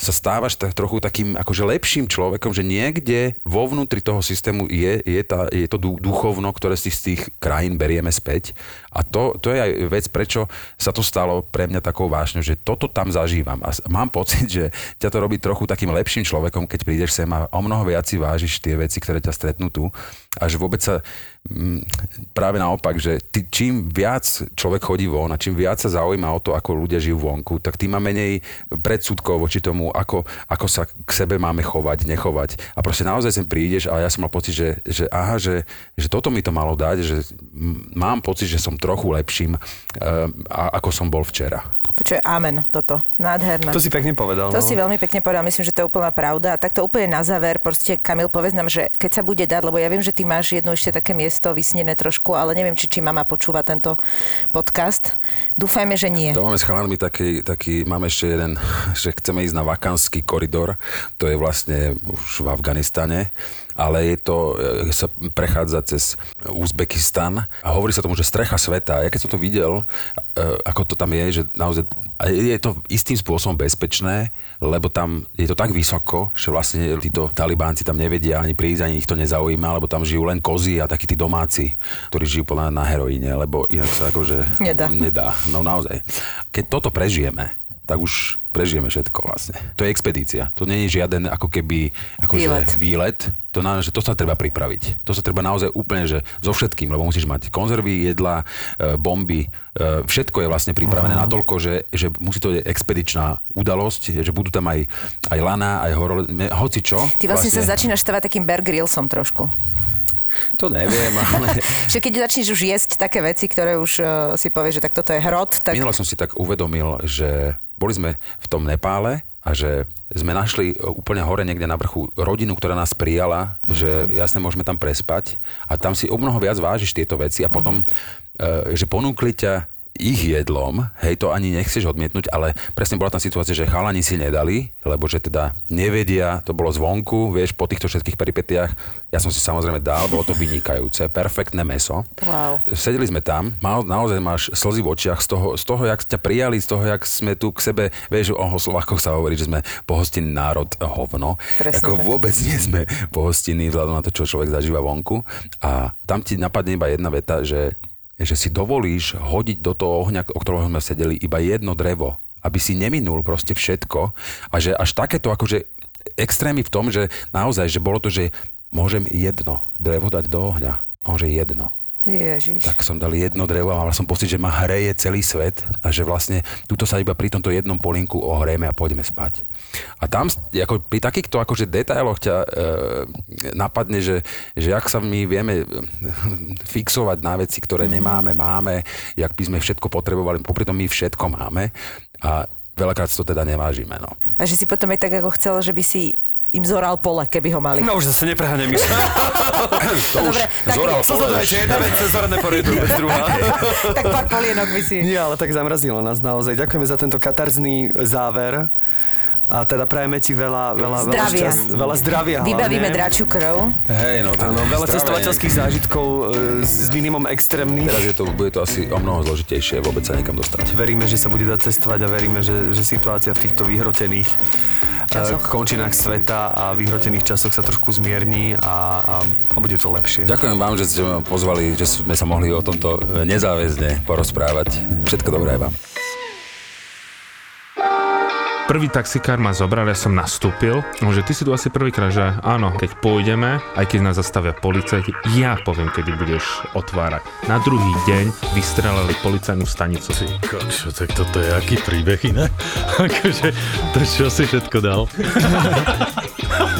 sa stávaš tak trochu takým akože lepším človekom, že niekde vo vnútri toho systému je, je, tá, je to du- duchovno, ktoré si z tých krajín berieme späť. A to, to je aj vec, prečo sa to stalo pre mňa takou vášňou, že toto tam zažívam. A mám pocit, že ťa to robí trochu takým lepším človekom, keď prídeš sem a o mnoho viac si vážiš tie veci, ktoré ťa stretnú tu. A že vôbec sa mm, práve naopak, že ty, čím viac človek chodí von a čím viac sa zaujíma o to, ako ľudia žijú vonku, tak tým má menej predsudkov voči tomu, ako, ako sa k sebe máme chovať, nechovať. A proste naozaj sem prídeš a ja som mal pocit, že, že aha, že, že toto mi to malo dať, že mám pocit, že som trochu lepším, um, a, ako som bol včera. Počuj, amen, toto. Nádherné. To si pekne povedal. To no. si veľmi pekne povedal, myslím, že to je úplná pravda. A takto úplne na záver, proste Kamil, povedz nám, že keď sa bude dať, lebo ja viem, že ty máš jedno ešte také miesto vysnené trošku, ale neviem, či, či mama počúva tento podcast. Dúfajme, že nie. To máme s chalanmi taký, taký, máme ešte jeden, že chceme ísť na vakanský koridor, to je vlastne už v Afganistane, ale je to, e, sa prechádza cez Uzbekistan a hovorí sa tomu, že strecha sveta. Ja keď som to videl, e, ako to tam je, že naozaj je to istým spôsobom bezpečné, lebo tam je to tak vysoko, že vlastne títo talibánci tam nevedia ani prísť, ani ich to nezaujíma, lebo tam žijú len kozy a takí tí domáci, ktorí žijú podľa na heroíne, lebo inak sa akože Nedá. nedá. No naozaj. Keď toto prežijeme, tak už prežijeme všetko vlastne. To je expedícia. To nie je žiaden ako keby akože Výlet. výlet. To, na, že to sa treba pripraviť. To sa treba naozaj úplne, že so všetkým, lebo musíš mať konzervy, jedla, e, bomby, e, všetko je vlastne pripravené uh-huh. natoľko, že, že musí to je expedičná udalosť, že budú tam aj, aj lana, aj horor, hoci čo. Ty vlastne, sa začínaš stavať takým Bear Grillsom trošku. To neviem, ale... Že keď začneš už jesť také veci, ktoré už uh, si povieš, že tak toto je hrot, tak Minule som si tak uvedomil, že boli sme v tom Nepále a že sme našli úplne hore niekde na vrchu rodinu, ktorá nás prijala, Mhm. že jasne môžeme tam prespať a tam si o mnoho viac vážiš tieto veci a potom, e, že ponúkli ťa ich jedlom, hej, to ani nechceš odmietnúť, ale presne bola tam situácia, že chalani si nedali, lebo že teda nevedia, to bolo zvonku, vieš, po týchto všetkých peripetiach, ja som si samozrejme dal, bolo to vynikajúce, perfektné meso. Wow. Sedeli sme tam, mal, naozaj máš slzy v očiach z toho, z toho, jak ťa prijali, z toho, jak sme tu k sebe, vieš, o Slovákoch sa hovorí, že sme pohostinný národ hovno. Presne Ako tak. vôbec nie sme pohostinní vzhľadom na to, čo človek zažíva vonku. A tam ti napadne iba jedna veta, že že si dovolíš hodiť do toho ohňa, o ktorom sme sedeli, iba jedno drevo, aby si neminul proste všetko a že až takéto akože extrémy v tom, že naozaj, že bolo to, že môžem jedno drevo dať do ohňa. A on, že jedno. Ježiš. Tak som dal jedno drevo a mal som pocit, že ma hreje celý svet a že vlastne tuto sa iba pri tomto jednom polinku ohrejeme a pôjdeme spať. A tam ako pri takýchto akože detailoch ťa e, napadne, že, že jak sa my vieme e, fixovať na veci, ktoré mm. nemáme, máme, jak by sme všetko potrebovali, popri tom my všetko máme a veľakrát si to teda nevážime. No. A že si potom aj tak ako chcel, že by si im zoral pole, keby ho mali. No už zase nepreháňam myš. to už Dobre, tak zoral pole, je jedna vec, zoradné poriadok, vec druhá. tak pár polienok by si... Nie, ale tak zamrazilo nás naozaj. Ďakujeme za tento katarzný záver. A teda prajeme ti veľa, veľa, veľa, Zdravia. šťast, veľa zdravia Vybavíme dračiu krv. Hej, no, Áno, veľa cestovateľských zážitkov e, s minimum extrémnych. Teraz je to, bude to asi o mnoho zložitejšie vôbec sa niekam dostať. Veríme, že sa bude dať cestovať a veríme, že, že situácia v týchto vyhrotených e, Časoch. končinách sveta a vyhrotených časoch sa trošku zmierni a, a, a bude to lepšie. Ďakujem vám, že ste ma pozvali, že sme sa mohli o tomto nezáväzne porozprávať. Všetko dobré vám. Prvý taxikár ma zobral, ja som nastúpil, no, že ty si tu asi prvýkrát, že áno, keď pôjdeme, aj keď nás zastavia policajti, ja poviem, kedy budeš otvárať. Na druhý deň vystrelali policajnú stanicu. Ty kočo, tak toto je aký príbeh iné? akože, to čo si všetko dal?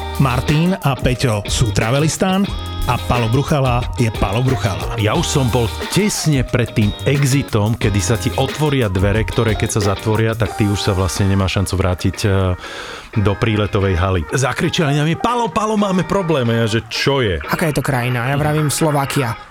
Martin a Peťo sú Travelistán a Palo Bruchala je Palo Bruchala. Ja už som bol tesne pred tým exitom, kedy sa ti otvoria dvere, ktoré keď sa zatvoria, tak ty už sa vlastne nemá šancu vrátiť eh, do príletovej haly. Zakričali na mi, Palo, Palo, máme problém. A ja, že čo je? Aká je to krajina? Ja vravím Slovakia.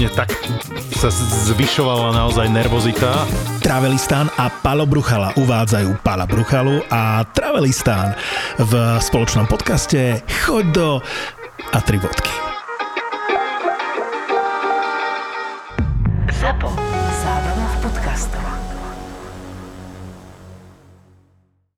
mne tak sa zvyšovala naozaj nervozita. Travelistán a Palo Bruchala uvádzajú Pala Bruchalu a Travelistán v spoločnom podcaste Choď do a tri bodky. ZAPO.